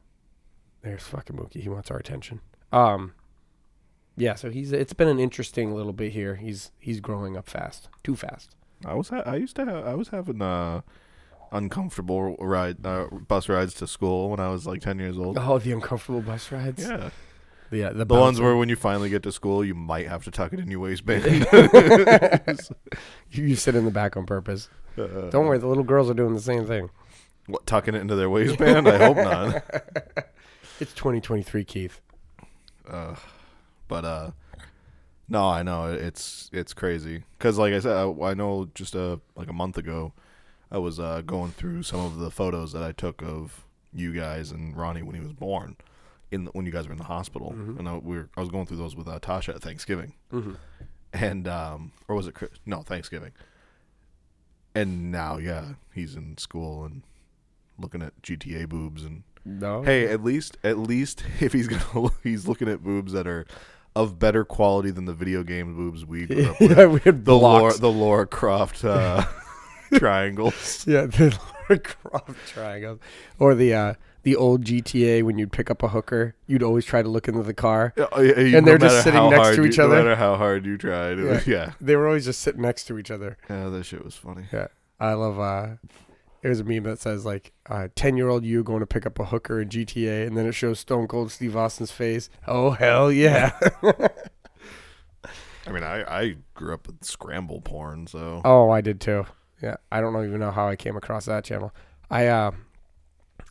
there's fucking Mookie. He wants our attention. Um, yeah, so he's. It's been an interesting little bit here. He's he's growing up fast, too fast. I was. Ha- I used to. Have, I was having uh, uncomfortable ride uh, bus rides to school when I was like ten years old. Oh, the uncomfortable bus rides. Yeah, yeah. The, the ones where when you finally get to school, you might have to tuck it in your waistband. you, you sit in the back on purpose. Uh, Don't worry, the little girls are doing the same thing. What, tucking it into their waistband? I hope not. It's 2023, Keith. Uh, but uh, no, I know it's it's crazy because, like I said, I, I know just a like a month ago, I was uh, going through some of the photos that I took of you guys and Ronnie when he was born, in the, when you guys were in the hospital, Mhm. and I, we were, I was going through those with uh, Tasha at Thanksgiving, Mm-hmm. and um, or was it Chris? no Thanksgiving, and now yeah, he's in school and looking at GTA boobs and No. Hey, at least at least if he's gonna he's looking at boobs that are of better quality than the video game boobs we grew up with. we had The Lara the Lara Croft uh, triangles. yeah, the Lara Croft triangles, or the uh, the old GTA when you'd pick up a hooker, you'd always try to look into the car. Yeah, yeah, you- And they're just sitting next to you- each other. No matter how hard you tried, it was, yeah. They were always just sitting next to each other. Yeah, that shit was funny. Yeah, I love. uh There's a meme that says like, ten year old you going to pick up a hooker in GTA," and then it shows Stone Cold Steve Austin's face. Oh hell yeah! I mean, I I grew up with scramble porn, so oh, I did too. Yeah, I don't even know how I came across that channel. I uh,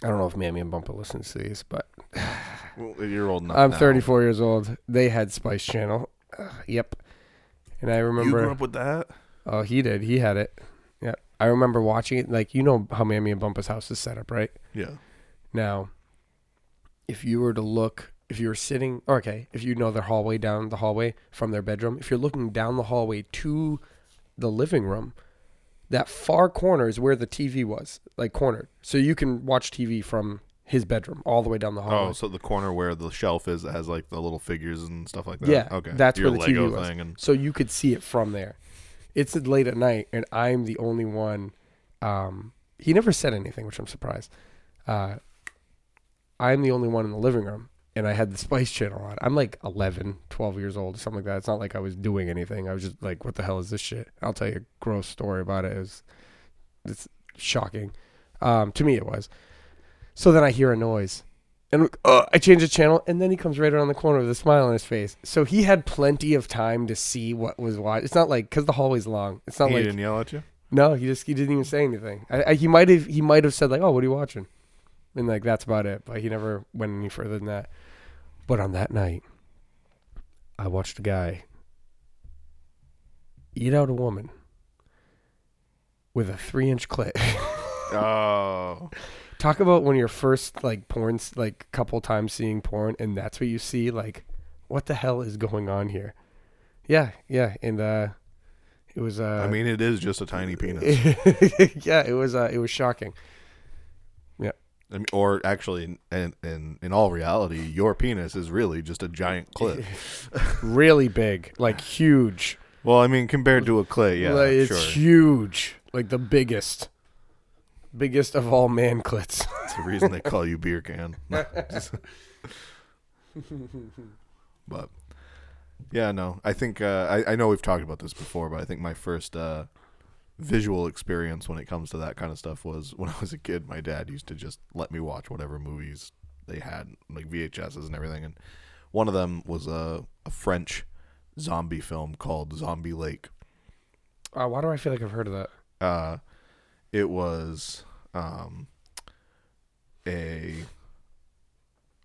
I don't know if Mammy and Bumper listens to these, but well, you're old enough. I'm now. 34 years old. They had Spice Channel. Uh, yep. And I remember You grew up with that? oh, he did. He had it. I remember watching it. Like, you know how Mammy and Bumpa's house is set up, right? Yeah. Now, if you were to look, if you were sitting, okay, if you know their hallway down the hallway from their bedroom, if you're looking down the hallway to the living room, that far corner is where the TV was, like cornered. So you can watch TV from his bedroom all the way down the oh, hallway. Oh, so the corner where the shelf is that has like the little figures and stuff like that. Yeah, Okay. that's Your where the TV was. and so you could see it from there. It's late at night, and I'm the only one. Um, he never said anything, which I'm surprised. Uh, I'm the only one in the living room, and I had the Spice Channel on. I'm like 11, 12 years old, something like that. It's not like I was doing anything. I was just like, "What the hell is this shit?" I'll tell you a gross story about it. It was, it's shocking. Um, to me, it was. So then I hear a noise, and uh, I change the channel, and then he comes right around the corner with a smile on his face. So he had plenty of time to see what was what. It's not like because the hallway's long. It's not like he like didn't yell at you. no, he just he didn't even say anything. I, I, he might have he might have said like, "Oh, what are you watching?" And like that's about it. But he never went any further than that. But on that night, I watched a guy eat out a woman with a three inch clit. Oh, Talk about when you're first like porn, like couple times seeing porn, and that's what you see. Like, what the hell is going on here? Yeah, yeah, and uh, it was. Uh, I mean, it is just a tiny penis. yeah, it was. Uh, it was shocking. Yeah. I mean, or actually, in, in in in all reality, your penis is really just a giant clit. really big, like huge. well, I mean, compared to a clit, yeah, like, it's sure. huge, like the biggest, biggest of all man clits. That's the reason they call you beer can. but yeah, no, I think uh, I I know we've talked about this before, but I think my first uh, visual experience when it comes to that kind of stuff was when I was a kid. My dad used to just let me watch whatever movies they had, like VHSs and everything, and one of them was a, a French zombie film called Zombie Lake. Uh, why do I feel like I've heard of that? Uh, it was um, a,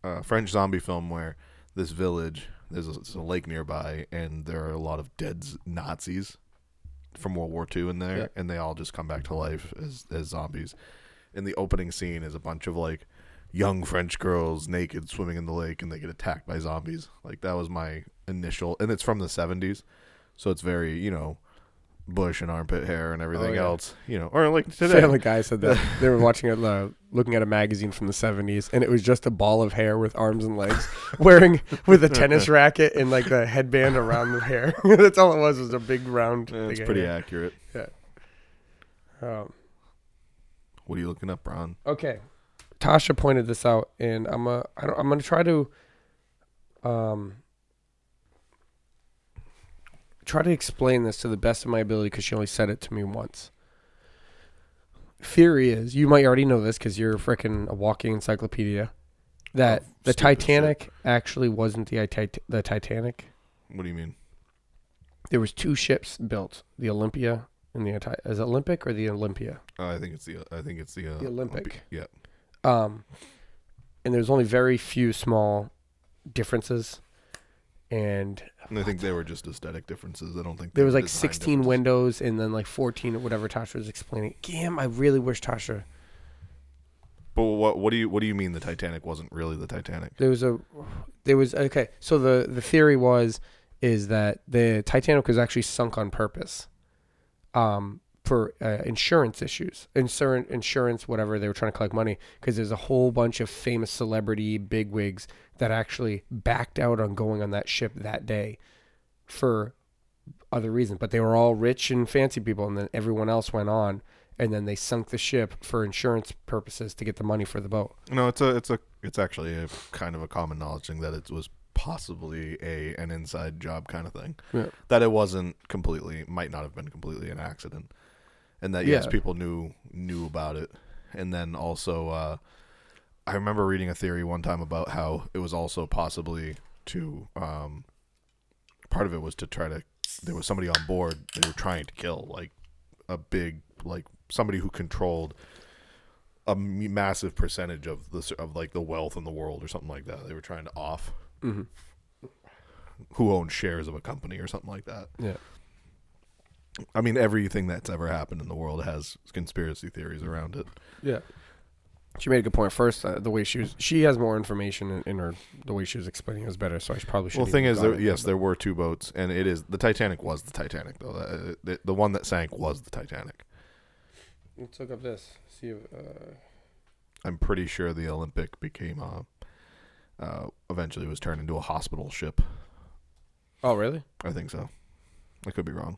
a French zombie film where this village there's a, there's a lake nearby and there are a lot of dead Nazis from World War II in there, Yeah. and they all just come back to life as as zombies. And the opening scene is a bunch of like young French girls naked swimming in the lake, and they get attacked by zombies. Like that was my initial, and it's from the '70s, so it's very you know bush and armpit hair and everything Oh, yeah. else. You know, or like today. Family Guy said that they were watching it, uh, looking at a magazine from the '70s, and it was just a ball of hair with arms and legs, wearing with a tennis racket and like the headband around the hair. That's all it was. Was a big round. Yeah, it's pretty hair. accurate. Yeah. Um, What are you looking up, Ron? okay, Tasha pointed this out, and I'm a, I don't, I'm gonna try to, um, try to explain this to the best of my ability because she only said it to me once. Theory is you might already know this because you're freaking a walking encyclopedia that Of the stupid Titanic actually wasn't the Tit- the Titanic. What do you mean? There was two ships built, the Olympia and the is it Olympic or the Olympia? Uh, I think it's the. I think it's the. Uh, The Olympic. Yeah. Um, and there's only very few small differences, and And I think they were just aesthetic differences. I don't think there was like 16 windows and then like 14 or whatever Tasha was explaining. Damn, I really wish Tasha. But what? What do you? What do you mean the Titanic wasn't really the Titanic? There was a, there was okay. So the the theory was is that the Titanic was actually sunk on purpose, um, for uh, insurance issues, insurance, insurance, whatever they were trying to collect money because there's a whole bunch of famous celebrity bigwigs that actually backed out on going on that ship that day, for other reasons. But they were all rich and fancy people, and then everyone else went on. And then they sunk the ship for insurance purposes to get the money for the boat. No, it's a. It's a. It's actually a kind of a common knowledge thing that it was possibly a an inside job kind of thing. Yeah. That it wasn't completely. Might not have been completely an accident, and that yes, Yeah. people knew knew about it, and then also. uh I remember reading a theory one time about how it was also possibly to um, part of it was to try to there was somebody on board they were trying to kill like a big like somebody who controlled a m- massive percentage of the of like the wealth in the world or something like that they were trying to off Mm-hmm. who owned shares of a company or something like that Yeah. I mean everything that's ever happened in the world has conspiracy theories around it Yeah. She made a good point. First, uh, the way she was, she has more information in, in her. The way she was explaining it was better. So I should probably should. Well, the thing is, there, yes, there were two boats, and it is the Titanic was the Titanic though. Uh, the, the one that sank was the Titanic. Let's look up this. See if. Uh, I'm pretty sure the Olympic became uh, uh, eventually was turned into a hospital ship. oh, really? I think so. I could be wrong.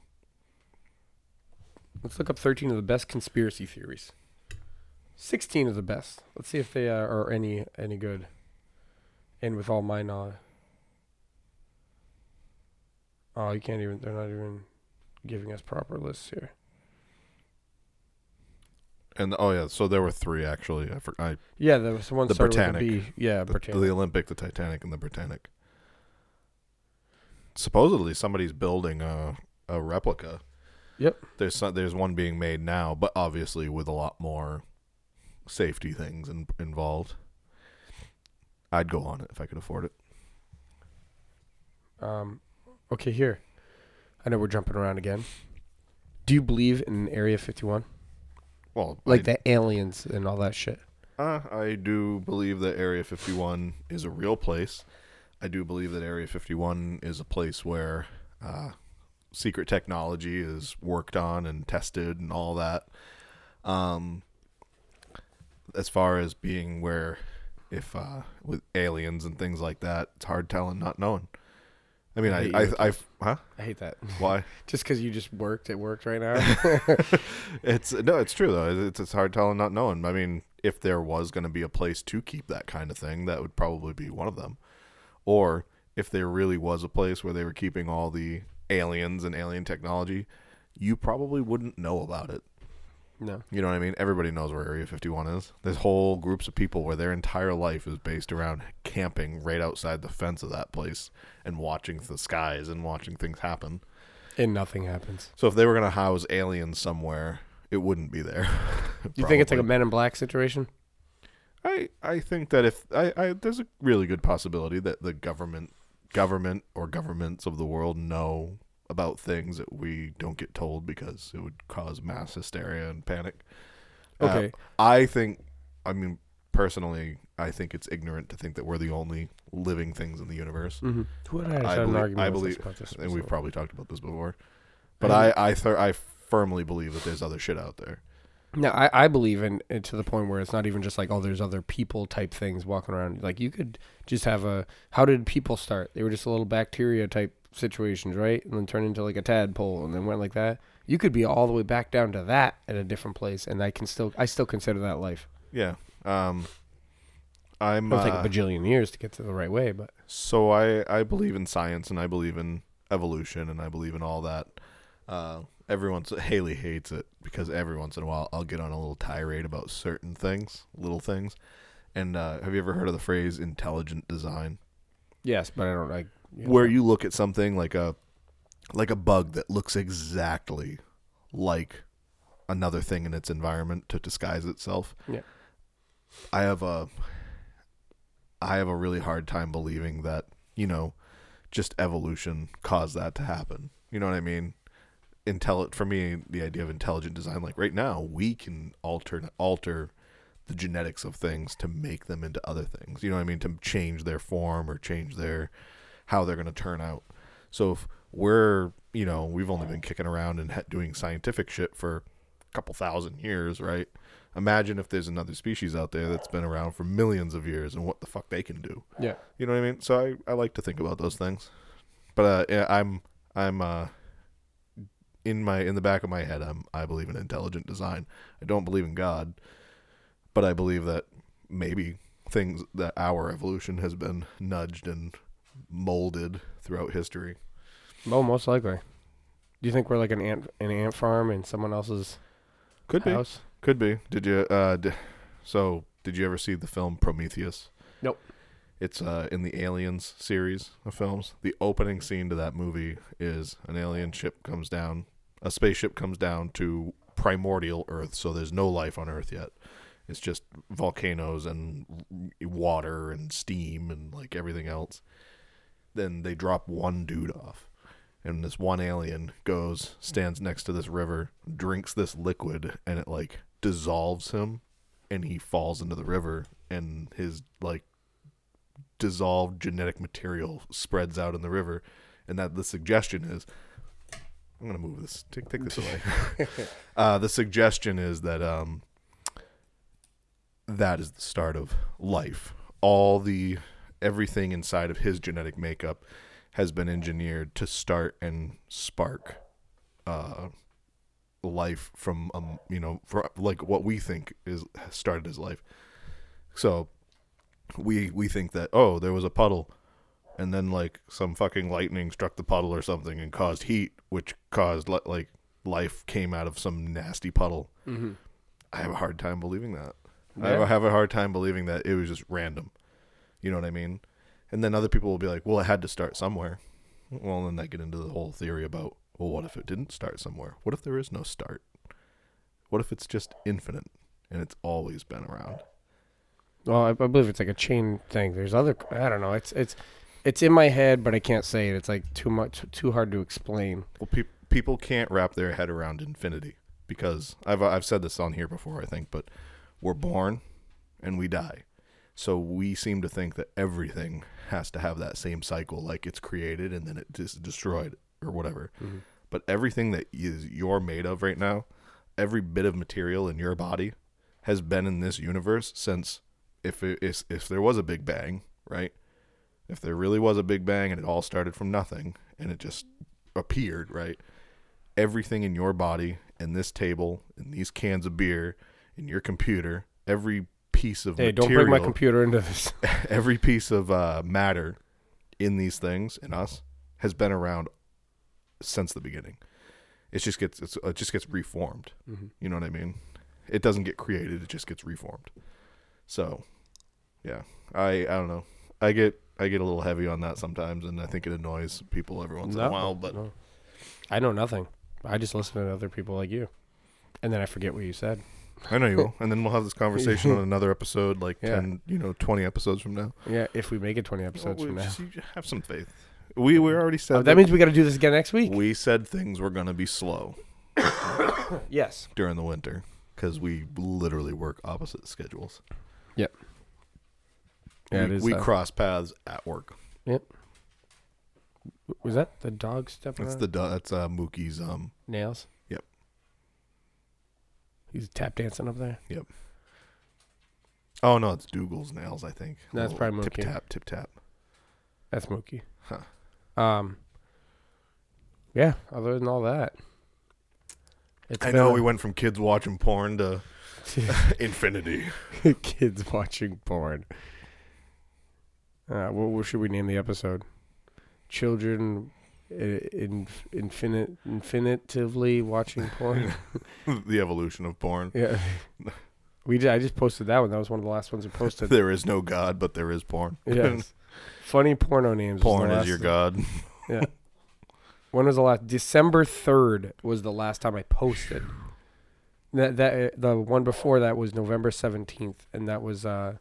Let's look up 13 of the best conspiracy theories. 16 of the best. Let's see if they uh, are any any good. And with all my knowledge. Oh, you can't even. They're not even giving us proper lists here. And oh yeah, so there were three actually. I for, I Yeah, there was one The started with a Britannic. B. Yeah, the, Britannic. the Olympic, the Titanic, and the Britannic. Supposedly, somebody's building a a replica. Yep. There's some, there's one being made now, but obviously with a lot more safety things in, involved. I'd go on it if I could afford it. Um, okay, here. I know we're jumping around again. Do you believe in Area 51? Well, Like I, the aliens and all that shit. Uh, I do believe that Area 51 is a real place. I do believe that Area 51 is a place where uh, secret technology is worked on and tested and all that. Um, as far as being where, if uh, with aliens and things like that, it's hard telling, not knowing. I mean, I I, I, I, huh? I hate that. Why? Just because you just worked, it worked right now. It's no, it's true though. It's it's hard telling, not knowing. I mean, if there was going to be a place to keep that kind of thing, that would probably be one of them. Or if there really was a place where they were keeping all the aliens and alien technology, you probably wouldn't know about it. no. You know what I mean? Everybody knows where Area 51 is. There's whole groups of people where their entire life is based around camping right outside the fence of that place and watching the skies and watching things happen. And nothing happens. So if they were going to house aliens somewhere, it wouldn't be there. You think it's like a Men in Black situation? I I think that if I, I there's a really good possibility that the government government or governments of the world know about things that we don't get told because it would cause mass hysteria and panic. Uh, Okay. I think I mean personally I think it's ignorant to think that we're the only living things in the universe. mm-hmm. Who had I, I had an believe- argument I believe- us about this And we've probably talked about this before. But I- I I, th- I firmly believe that there's other shit out there. No, I, I believe in it to the point where it's not even just like, oh, there's other people type things walking around. Like you could just have a how did people start? They were just a little bacteria type situations, right? And then turn into like a tadpole and then went like that. You could be all the way back down to that at a different place and I can still I still consider that life. Yeah. Um. I'm. It'll take uh, a bajillion years to get to the right way, but So I I believe in science and I believe in evolution and I believe in all that. Uh, every once Haley hates it because every once in a while I'll get on a little tirade about certain things, little things. And uh, have you ever heard of the phrase intelligent design? yes, but I don't like you know, Where you look at something like a like a bug that looks exactly like another thing in its environment to disguise itself. Yeah. I have a I have a really hard time believing that, you know, just evolution caused that to happen. You know what I mean? Intelli- for me, the idea of intelligent design, like right now, we can alter alter the genetics of things to make them into other things. You know what I mean? To change their form or change their how they're going to turn out. So if we're, you know, we've only been kicking around and doing scientific shit for a couple thousand years, right? Imagine if there's another species out there that's been around for millions of years and what the fuck they can do. Yeah. You know what I mean? So I, I like to think about those things. But uh, yeah, I'm I'm uh in my in the back of my head I'm I believe in intelligent design. I don't believe in God, but I believe that maybe things that our evolution has been nudged and molded throughout history. Well, most likely. Do you think we're like an ant an ant farm in someone else's Could be. house? Could be. Did you uh d- so did you ever see the film Prometheus? Nope. It's uh in the Aliens series of films. The opening scene to that movie is an alien ship comes down, a spaceship comes down to primordial Earth, so there's no life on Earth yet. It's just volcanoes and water and steam and like everything else. Then they drop one dude off. And this one alien goes, stands next to this river, drinks this liquid, and it like dissolves him, and he falls into the river, and his like dissolved genetic material spreads out in the river, and that the suggestion is, I'm gonna move this, take take this away. uh, the suggestion is that um, that is the start of life. All the everything inside of his genetic makeup has been engineered to start and spark uh, life from um you know for like what we think is started as life. So we we think that oh there was a puddle and then like some fucking lightning struck the puddle or something and caused heat which caused li- like life came out of some nasty puddle. Mm-hmm. I have a hard time believing that. I have, Yeah. a, have a hard time believing that it was just random. You know what I mean? And then other people will be like, well, it had to start somewhere. Well, then they get into the whole theory about, well, what if it didn't start somewhere? What if there is no start? What if it's just infinite and it's always been around? Well, I, I believe it's like a chain thing. There's other. I don't know. It's it's it's in my head, but I can't say it. It's like too much, too hard to explain. Well, pe- people can't wrap their head around infinity because I've I've said this on here before, I think, but we're born and we die. So we seem to think that everything has to have that same cycle, like it's created and then it is destroyed or whatever. Mhm. But everything that is you're made of right now, every bit of material in your body has been in this universe since if it is if there was a big bang, right? If there really was a big bang and it all started from nothing and it just appeared, right? Everything in your body and this table and these cans of beer and your computer, every piece of Hey, don't bring my computer into this. every piece of uh, matter in these things in us has been around since the beginning. It just gets it's, it just gets reformed. Mhm. You know what I mean? It doesn't get created; it just gets reformed. So, yeah, I I don't know. I get I get a little heavy on that sometimes, and I think it annoys people every once in a while. But no. I know nothing. I just listen to other people like you, and then I forget what you said. I know you will. And then we'll have this conversation on another episode, like Yeah. ten, you know, twenty episodes from now. Yeah, if we make it 20 episodes Well, from we now. just- you have some faith. We we already said Oh, that means we got to do this again next week. we said things were gonna be slow. yes. during the winter because we literally work opposite schedules. Yeah, we it is. we uh, cross paths at work. Yep. Was that the dog stepping That's on the du- that's uh, Mookie's um nails? He's tap dancing up there. Yep. Oh no, it's Dougal's nails, I think. That's Little probably tip Mookie. tap, tip tap. That's Mookie. Huh. Um. Yeah. Other than all that, it's I know we went from kids watching porn to infinity. kids watching porn. Uh, what, what should we name the episode? Children, in, infinite, infinitively watching porn. the evolution of porn. yeah. We did, I just posted that one. That was one of the last ones we posted. There is no God, but there is porn. yes. Funny porno names. porn is your God. Yeah. When was the last? December third was the last time I posted. That that uh, the one before that was November seventeenth, and that was uh,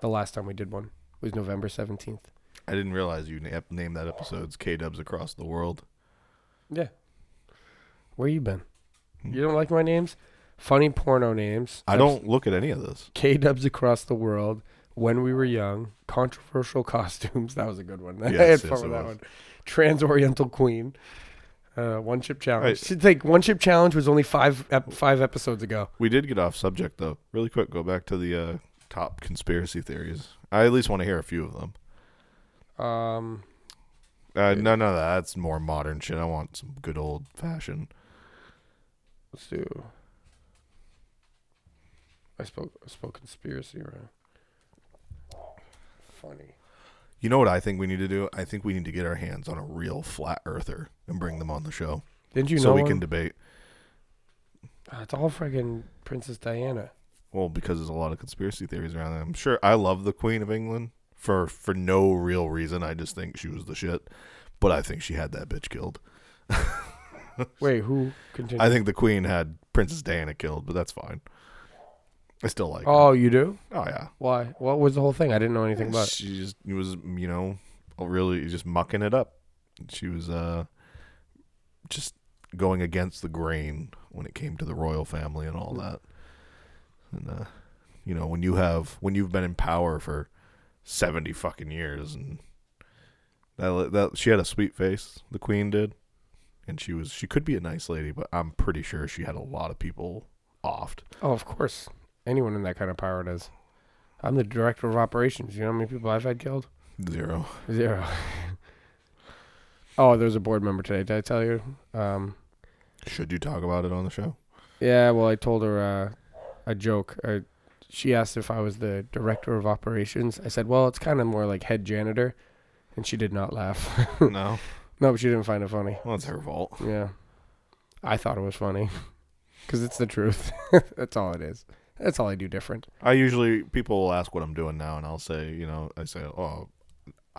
the last time we did one was November seventeenth. I didn't realize you na- named that episode's K Dubs across the world. Yeah. Where you been? Hmm. You don't like my names? Funny porno names. I don't look at any of this. K Dubs across the world. When we were young, controversial costumes. That was a good one. I Yes, fun yes, with it that was. one. Trans Oriental Queen. Uh, one chip challenge. Right. Should think one chip challenge was only five ep- five episodes ago. We did get off subject though. Really quick, go back to the uh, top conspiracy theories. I at least want to hear a few of them. Um, Uh, of that. That's more modern shit. I want some good old fashioned. let's do. I spoke I spoke conspiracy right. Funny. You know what I think we need to do? I think we need to get our hands on a real flat earther and bring them on the show Didn't you so know we one? can debate. Ah, it's all friggin' Princess Diana. Well, because there's a lot of conspiracy theories around that. I'm sure I love the Queen of England for for no real reason. I just think she was the shit. But I think she had that bitch killed. Wait, who continued? I think the Queen had Princess Diana killed, but that's fine. I still like. her. Oh, you do? oh yeah. Why? What was the whole thing? I didn't know anything about. She just was, you know, really just mucking it up. She was uh just going against the grain when it came to the royal family and all that. And uh you know, when you have when you've been in power for 70 fucking years and that that she had a sweet face, the queen did. And she was she could be a nice lady, but I'm pretty sure she had a lot of people offed. Oh, of course. Anyone in that kind of power does. I'm the director of operations. You know how many people I've had killed? Zero. Zero. oh, there's a board member today. Did I tell you? Um, Should you talk about it on the show? yeah. Well, I told her uh, a joke. Uh, she asked if I was the director of operations. I said, "Well, it's kind of more like head janitor," and she did not laugh. no. no, but she didn't find it funny. Well, it's her fault. Yeah, I thought it was funny because it's the truth. That's all it is. That's all I do different. I usually people will ask what I'm doing now, and I'll say, you know, I say, oh,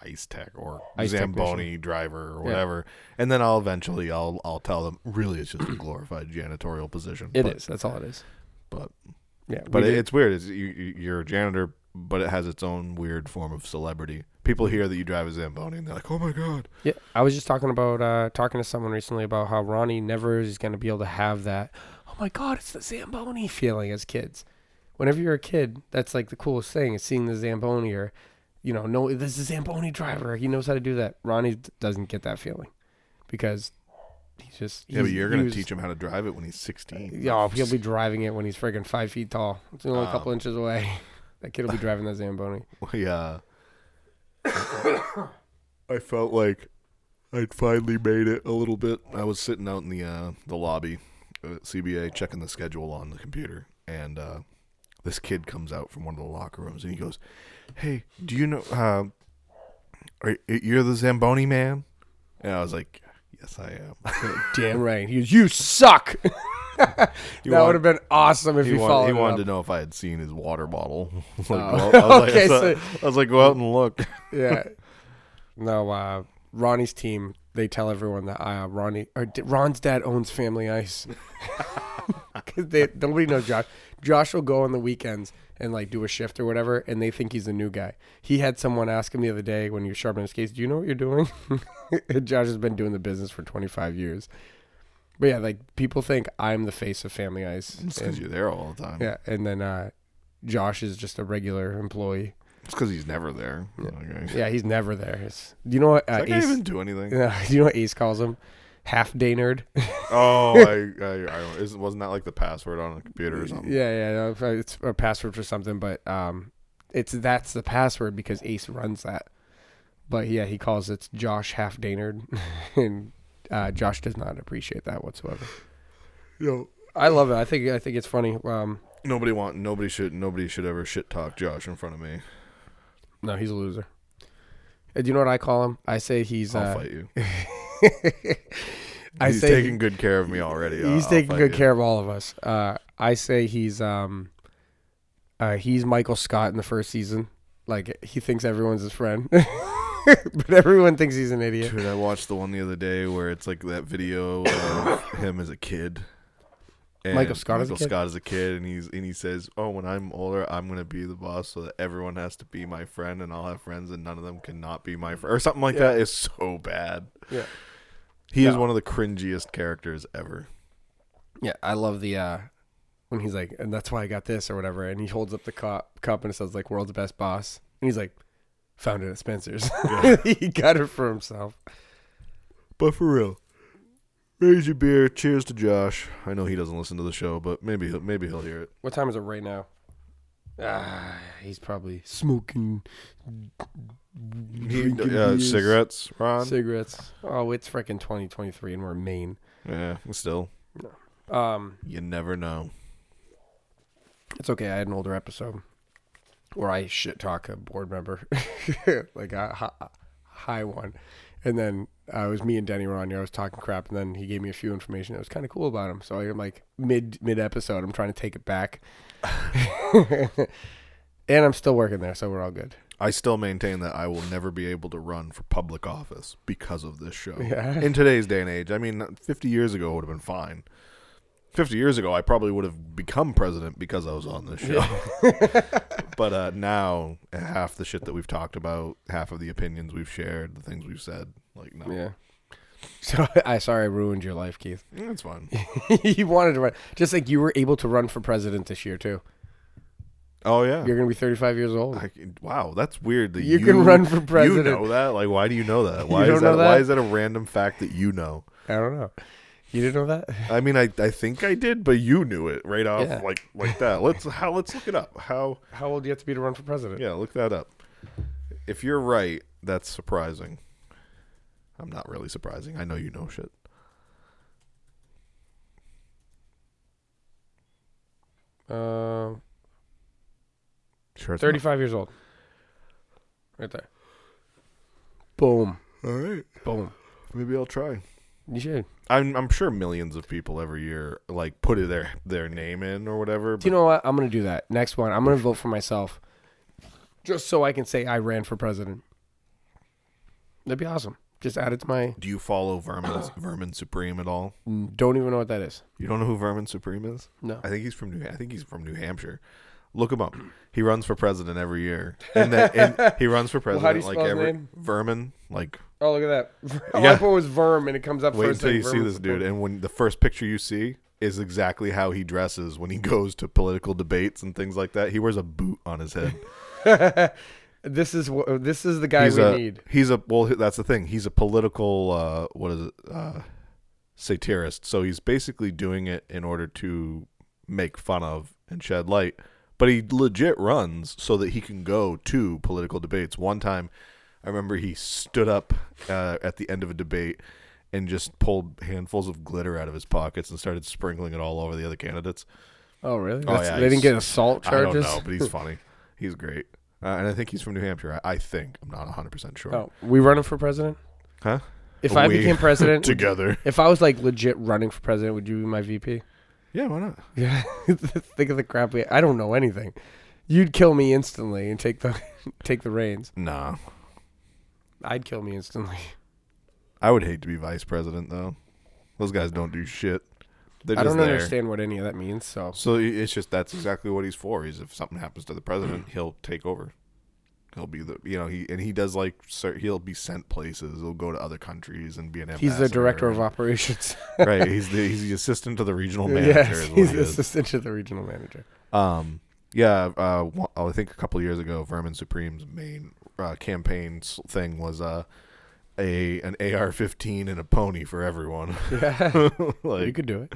ice tech or Ice Zamboni driver or Yeah. whatever, and then I'll eventually I'll I'll tell them really it's just a glorified janitorial position. It but, is. That's all it is. but Yeah, but it, it's weird. It's, you you- you're a janitor, but it has its own weird form of celebrity. People hear that you drive a Zamboni, and they're like, oh my god. Yeah, I was just talking about uh, talking to someone recently about how Ronnie never is going to be able to have that. Oh my God, it's the Zamboni feeling as kids. Whenever you're a kid, that's like the coolest thing is seeing the Zamboni or, you know, no, this is a Zamboni driver. He knows how to do that. Ronnie doesn't get that feeling because he's just. Yeah, but you're gonna was- teach him how to drive it when he's 16. Yeah, he'll be driving it when he's friggin' five feet tall. It's only a Oh. couple inches away. That kid will be driving that Zamboni. Yeah. I felt like I'd finally made it a little bit. I was sitting out in the uh, the lobby at CBA checking the schedule on the computer, and uh, this kid comes out from one of the locker rooms, and he goes, "Hey, do you know? Uh, are, you're the Zamboni man?" And I was like, "Yes, I am." Damn right. He goes, You suck. that He would have been awesome if he, you want- followed he wanted to know if I had seen his water bottle. like, Oh. well, I, was like, Okay, I, so- I was like, go out and look. yeah. No, uh, Ronnie's team, they tell everyone that uh, Ronnie or Ron's dad owns Family Ice. Cause they nobody knows Josh. Josh will go on the weekends and like do a shift or whatever, and they think he's a new guy. He had someone ask him the other day when he was sharpening his case, "Do you know what you're doing?" Josh has been doing the business for 25 years. But yeah, like people think I'm the face of Family Ice. Because you're there all the time. yeah, and then uh, Josh is just a regular employee. It's because he's never there. Yeah. Okay. Yeah, he's never there. It's, do you know what uh, Ace? even do anything? Yeah, do you know what Ace calls him? Half day nerd. Oh, I, I, I don't, isn't, wasn't that like the password on a computer or something? Yeah, yeah, no, uh, it's a password for something, but um, it's that's the password because Ace runs that. But yeah, he calls it Josh Half Daynard, and uh, Josh does not appreciate that whatsoever. Yo, I love it. I think I think it's funny. Um, nobody want nobody should nobody should ever shit talk Josh in front of me. no, he's a loser. And do you know what I call him? I say he's. I'll Uh, fight you. I he's say taking good care of me already. he's I'll- I'll taking good you. care of all of us. Uh, I say he's um, uh, he's Michael Scott in the first season. Like he thinks everyone's his friend, but everyone thinks he's an idiot. Dude, I watched the one the other day where it's like that video of him as a kid. And Michael Scott as a Michael kid? Scott as a kid, and he's and he says, "Oh, when I'm older, I'm gonna be the boss, so that everyone has to be my friend, and I'll have friends, and none of them cannot be my friend, or something like Yeah. that." Is so bad. Yeah. He is one of the cringiest characters ever. Yeah, I love the uh when he's like, and that's why I got this or whatever, and he holds up the cup cup and it says like world's best boss, and he's like, found it at Spencer's. Yeah. he got it for himself. But for real, raise your beer. Cheers to Josh. I know he doesn't listen to the show, but maybe he'll, maybe he'll hear it. What time is it right now? Ah, he's probably smoking. He, uh, cigarettes, Ron. cigarettes. Oh, it's freaking 2023 and we're in Maine. yeah, still, Um, you never know. it's okay. I had an older episode where I shit talk a board member, like a high one, and then uh, it was me and Denny were on here. I was talking crap, and then he gave me a few information that was kind of cool about him. So I'm like mid mid episode, I'm trying to take it back, and I'm still working there, so we're all good. I still maintain that I will never be able to run for public office because of this show. Yeah. In today's day and age, I mean, 50 years ago it would have been fine. 50 years ago, I probably would have become president because I was on this show. but uh, now, half the shit that we've talked about, half of the opinions we've shared, the things we've said, like, no. Yeah. So I sorry I ruined your life, Keith. That's fine. you wanted to run, just like you were able to run for president this year too. Oh, yeah. You're gonna be 35 years old. I, wow, that's weird that You you, can run for president. You know that? Like, why do you know that? Why is that, know Why that? is that a random fact that you know? I don't know. You didn't know that? I mean, I, I think I did, but you knew it right off Yeah. like like that. Let's how let's look it up. How How old do you have to be to run for president? yeah, look that up. If you're right, that's surprising. I'm not really surprising. I know you know shit. Uh, Sure, it's 35 years old. Right there. Boom. All right, Boom. maybe I'll try. You should. I'm I'm sure millions of people every year like put their their name in or whatever. Do you know what? I'm gonna do that. Next one. I'm gonna vote for myself, just so I can say I ran for president. That'd be awesome. Just add it to my. do you follow Vermin Vermin Supreme at all? Don't even know what that is. You don't know who Vermin Supreme is? No. I think he's from New. I think he's from New Hampshire. Look him up. He runs for president every year, and, he runs for Well, president how do you like spell his every name? Vermin. Like Oh, look at that. All Yeah. I put was Verm, and it comes up wait first. until you see this dude, and when the first picture you see is exactly how he dresses when he goes to political debates and things like that. He wears a boot on his head. this is what this is the guy he's we a need. he's a well. That's the thing. He's a political uh, what is it? Uh, satirist. So he's basically doing it in order to make fun of and shed light. But he legit runs so that he can go to political debates. One time, I remember he stood up uh, at the end of a debate and just pulled handfuls of glitter out of his pockets and started sprinkling it all over the other candidates. Oh, really? Oh, yeah, they didn't get assault charges? I don't know, but he's funny. He's great. Uh, and I think he's from New Hampshire. I, I think. I'm not 100% sure. Oh, we running for president? Huh? If I became president, you- Together. if I was like legit running for president, would you be my VP? Yeah, why not? Yeah. Think of the crap we. I don't know anything. You'd kill me instantly and take the take the reins. Nah. I'd kill me instantly. I would hate to be vice president though. Those guys don't do shit. They're I just don't there. understand what any of that means. So So it's just that's exactly what he's for. Is if something happens to the president, he'll take over. He'll be the you know he and he does like he'll be sent places. He'll go to other countries and be an ambassador. he's the director of operations. right. He's the he's the assistant to the regional manager. yes, he's the assistant to the regional manager. Um, Yeah, uh, I think a couple years ago, Vermin Supreme's main uh, campaign thing was uh, a an AR-15 and a pony for everyone. Yeah, you could do it.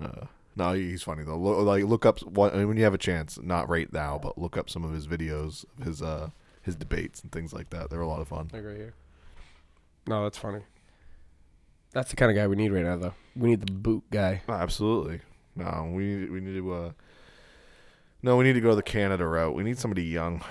uh, no, he's funny though. Lo- like, look up what I mean, when you have a chance, not right now, but look up some of his videos, of his uh, his debates and things like that. They're a lot of fun. Like right here. No, that's funny. That's the kind of guy we need right now, though. We need the boot guy. Oh, absolutely. No, we we need to. Uh, no, we need to go the Canada route. We need somebody young.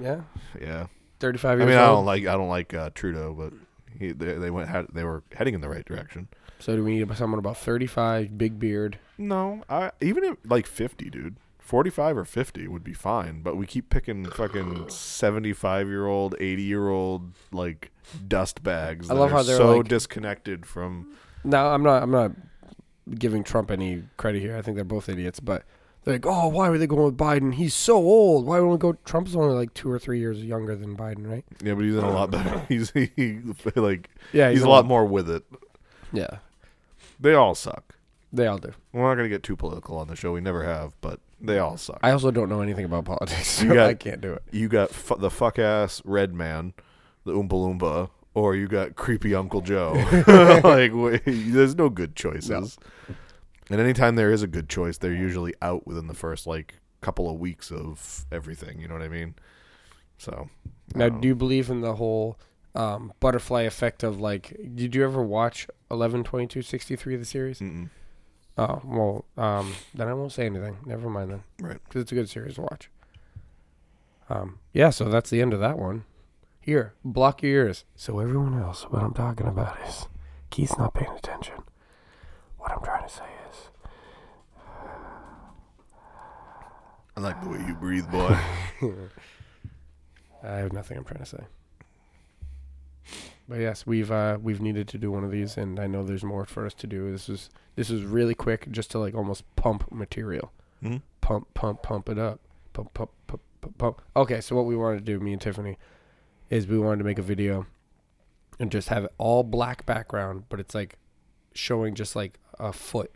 Yeah, Yeah. thirty-five I years mean, I don't like I don't like uh, Trudeau, but he they, they went had they were heading in the right direction. So do we need someone about thirty-five, big beard? No, I even if, like fifty, dude. Forty-five or fifty would be fine, but we keep picking fucking seventy-five-year-old, eighty-year-old like dust bags. I love are how they're, so like- disconnected from. No, I'm not. I'm not giving Trump any credit here. I think they're both idiots. But they're like, oh, why were they going with Biden? He's so old. Why would we go? Trump's only like two or three years younger than Biden, right? Yeah, but he's in a lot better. He's he, like Yeah, he's, a lot more with it. Yeah, They all suck. they all do. We're not gonna get too political on the show. We never have, but they all suck. I also don't know anything about politics. You So got- I can't do it. you got fu- the fuck ass red man, the Oompa Loompa, or you got creepy Uncle Joe. like, wait, there's no good choices. And anytime there is a good choice, they're usually out within the first like couple of weeks of everything. You know what I mean? So I Now, don't do you believe in the whole um, butterfly effect of like? Did you ever watch eleven twenty two sixty three the series? Mm-mm. Oh well, um, then I won't say anything. Never mind then, Right. because it's a good series to watch. Um, yeah, so that's the end of that one. Here, block your ears. So everyone else, what I'm talking about is Keith's not paying attention. What I'm trying to say is, I like the way you breathe, boy. I have nothing I'm trying to say. But yes, we've uh, we've needed to do one of these, and I know there's more for us to do. This is this is really quick, just to like almost pump material, Mhm. pump, pump, pump it up, pump, pump, pump, pump, pump. Okay, so what we wanted to do, me and Tiffany, is we wanted to make a video, and just have it all black background, but it's like showing just like a foot,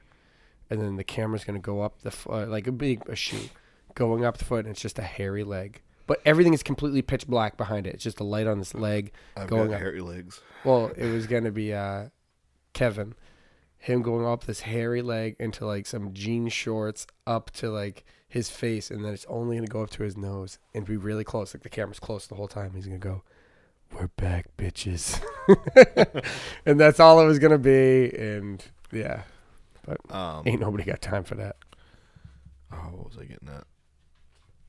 and then the camera's gonna go up the foot, like a big a shoe, going up the foot, and it's just a hairy leg. But everything is completely pitch black behind it. It's just a light on this leg. I've Going got up. hairy legs. Well, it was gonna be uh, Kevin, him going up this hairy leg into like some jean shorts up to like his face, and then it's only gonna go up to his nose and be really close. Like the camera's close the whole time. He's gonna go, "We're back, bitches," and that's all it was gonna be. And yeah, but Um, ain't nobody got time for that. Oh, what was I getting at?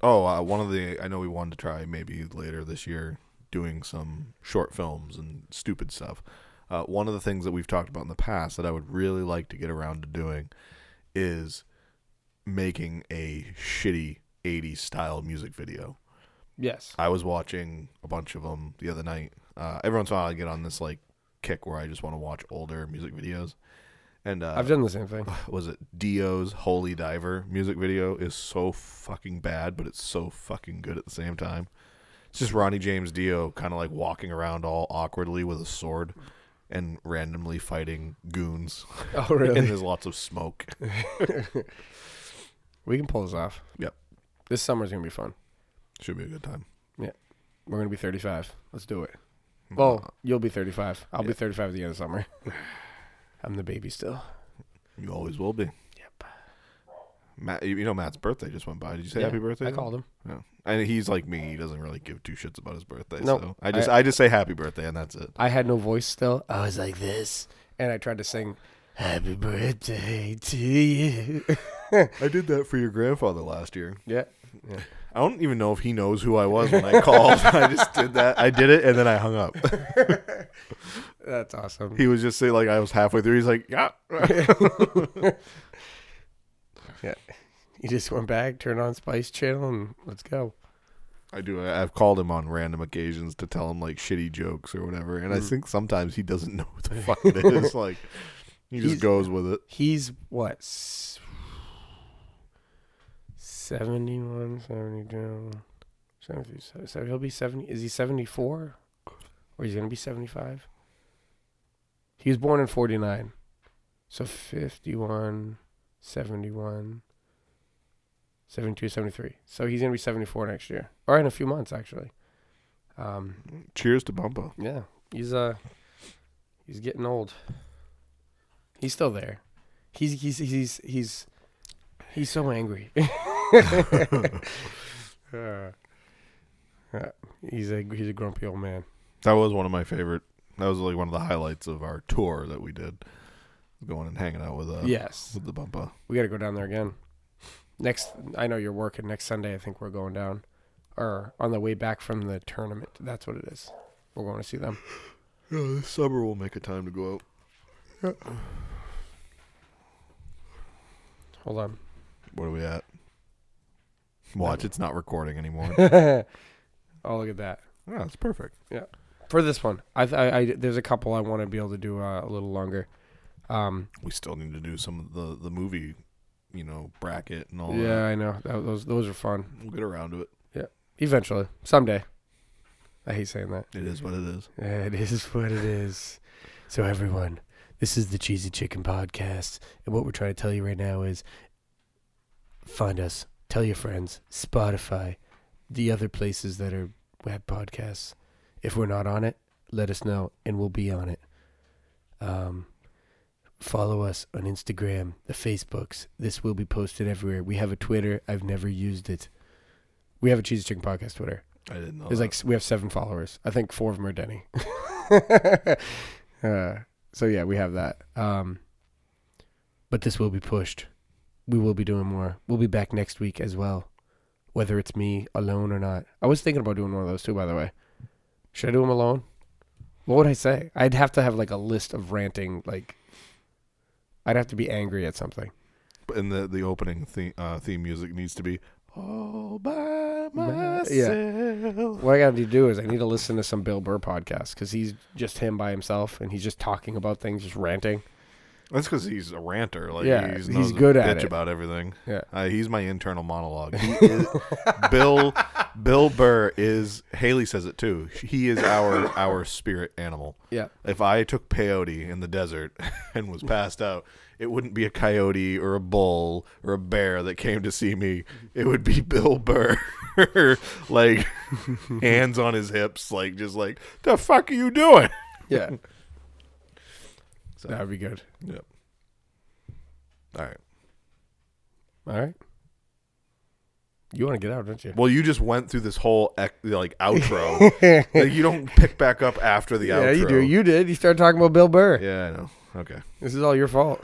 Oh, uh, one of the I know we wanted to try maybe later this year doing some short films and stupid stuff. Uh, one of the things that we've talked about in the past that I would really like to get around to doing is making a shitty 80s style music video. Yes. I was watching a bunch of them the other night. Uh, every once in a while, I get on this like kick where I just want to watch older music videos. And uh, I've done the same thing. was it Dio's Holy Diver music video is so fucking bad, but it's so fucking good at the same time. It's just Ronnie James Dio kind of like walking around all awkwardly with a sword and randomly fighting goons. Oh, really? and there's lots of smoke. we can pull this off. Yep. This summer's gonna be fun. Should be a good time. Yeah. We're gonna be 35. Let's do it. Well, you'll be 35. I'll be 35 at the end of summer. I'm the baby still. you always will be. Yep. Matt, you know Matt's birthday just went by. Did you say Yeah, happy birthday? I called him. Yeah. And he's like me. He doesn't really give two shits about his birthday. Nope. So I just I- I, just say happy birthday and that's it. I had no voice still. I was like this, and I tried to sing "Happy Birthday to you." I did that for your grandfather last year. yeah. I don't even know if he knows who I was when I called. I just did that. I did it and then I hung up. That's awesome. He was just saying like I was halfway through. He's like, yeah. Yeah. He just went back, turned on Spice Channel, and let's go. I do. I- I've called him on random occasions to tell him like shitty jokes or whatever, and I Mm. think sometimes he doesn't know what the fuck it is. Like he just He's- goes with it. He's what? s- 71, 72, 77. So he'll be 70. Is he 74? Or he's going to be 75? He was born in 49. So 51, 71, 72, 73. So he's gonna be 74 next year, or in a few months actually. Um, Cheers to Bumpo. yeah, he's uh, he's getting old. He's still there. He's he's he's he's he's so angry. Uh, he's a he's a grumpy old man. That was one of my favorite. That was like one of the highlights of our tour that we did. Going and hanging out with uh yes, with the Bumpo. we got to go down there again. Next, I know you're working next Sunday. I think we're going down, or on the way back from the tournament. That's what it is. We're going to see them. Yeah, this summer we'll make a time to go out. Hold on. What are we at? Watch, it's not recording anymore. oh, look at that. yeah, that's perfect. For this one, I, I, I there's a couple I want to be able to do uh, a little longer. Um, We still need to do some of the the movie, you know, bracket and all yeah, that. I know that, those those are fun. We'll get around to it. Yeah, eventually, someday. I hate saying that. It is what it is. It is what it is. So everyone, this is the Cheesy Chicken Podcast, and what we're trying to tell you right now is find us, tell your friends, Spotify, the other places that are web podcasts. If we're not on it, let us know, and we'll be on it. Um, follow us on Instagram, the Facebooks. This will be posted everywhere. We have a Twitter. I've never used it. We have a Cheesy Chicken Podcast Twitter. I didn't know. There's that. like we have seven followers. I think four of them are Denny. uh, so yeah, we have that. Um, but this will be pushed. We will be doing more. We'll be back next week as well, whether it's me alone or not. I was thinking about doing one of those too. By the way, should I do them alone? What would I say? I'd have to have like a list of ranting. Like, I'd have to be angry at something. and the the opening theme uh, theme music needs to be all by myself. yeah. What I got to do is I need to listen to some Bill Burr podcast because he's just him by himself and he's just talking about things, just ranting. That's because he's a ranter. Like Yeah, he's, he's knows a good at bitch it. about everything. Yeah. Uh, he's my internal monologue. He is, Bill Bill Burr is Haley says it too. He is our our spirit animal. Yeah. If I took peyote in the desert and was passed out, it wouldn't be a coyote or a bull or a bear that came to see me. It would be Bill Burr, like hands on his hips, like just like the fuck are you doing? Yeah. So- that would be good. Yep. All right. All right. You want to get out, don't you? Well, you just went through this whole ec- like outro. Like, you don't pick back up after the yeah, outro. Yeah, you do. You did. You started talking about Bill Burr. Yeah, I know. Okay. This is all your fault.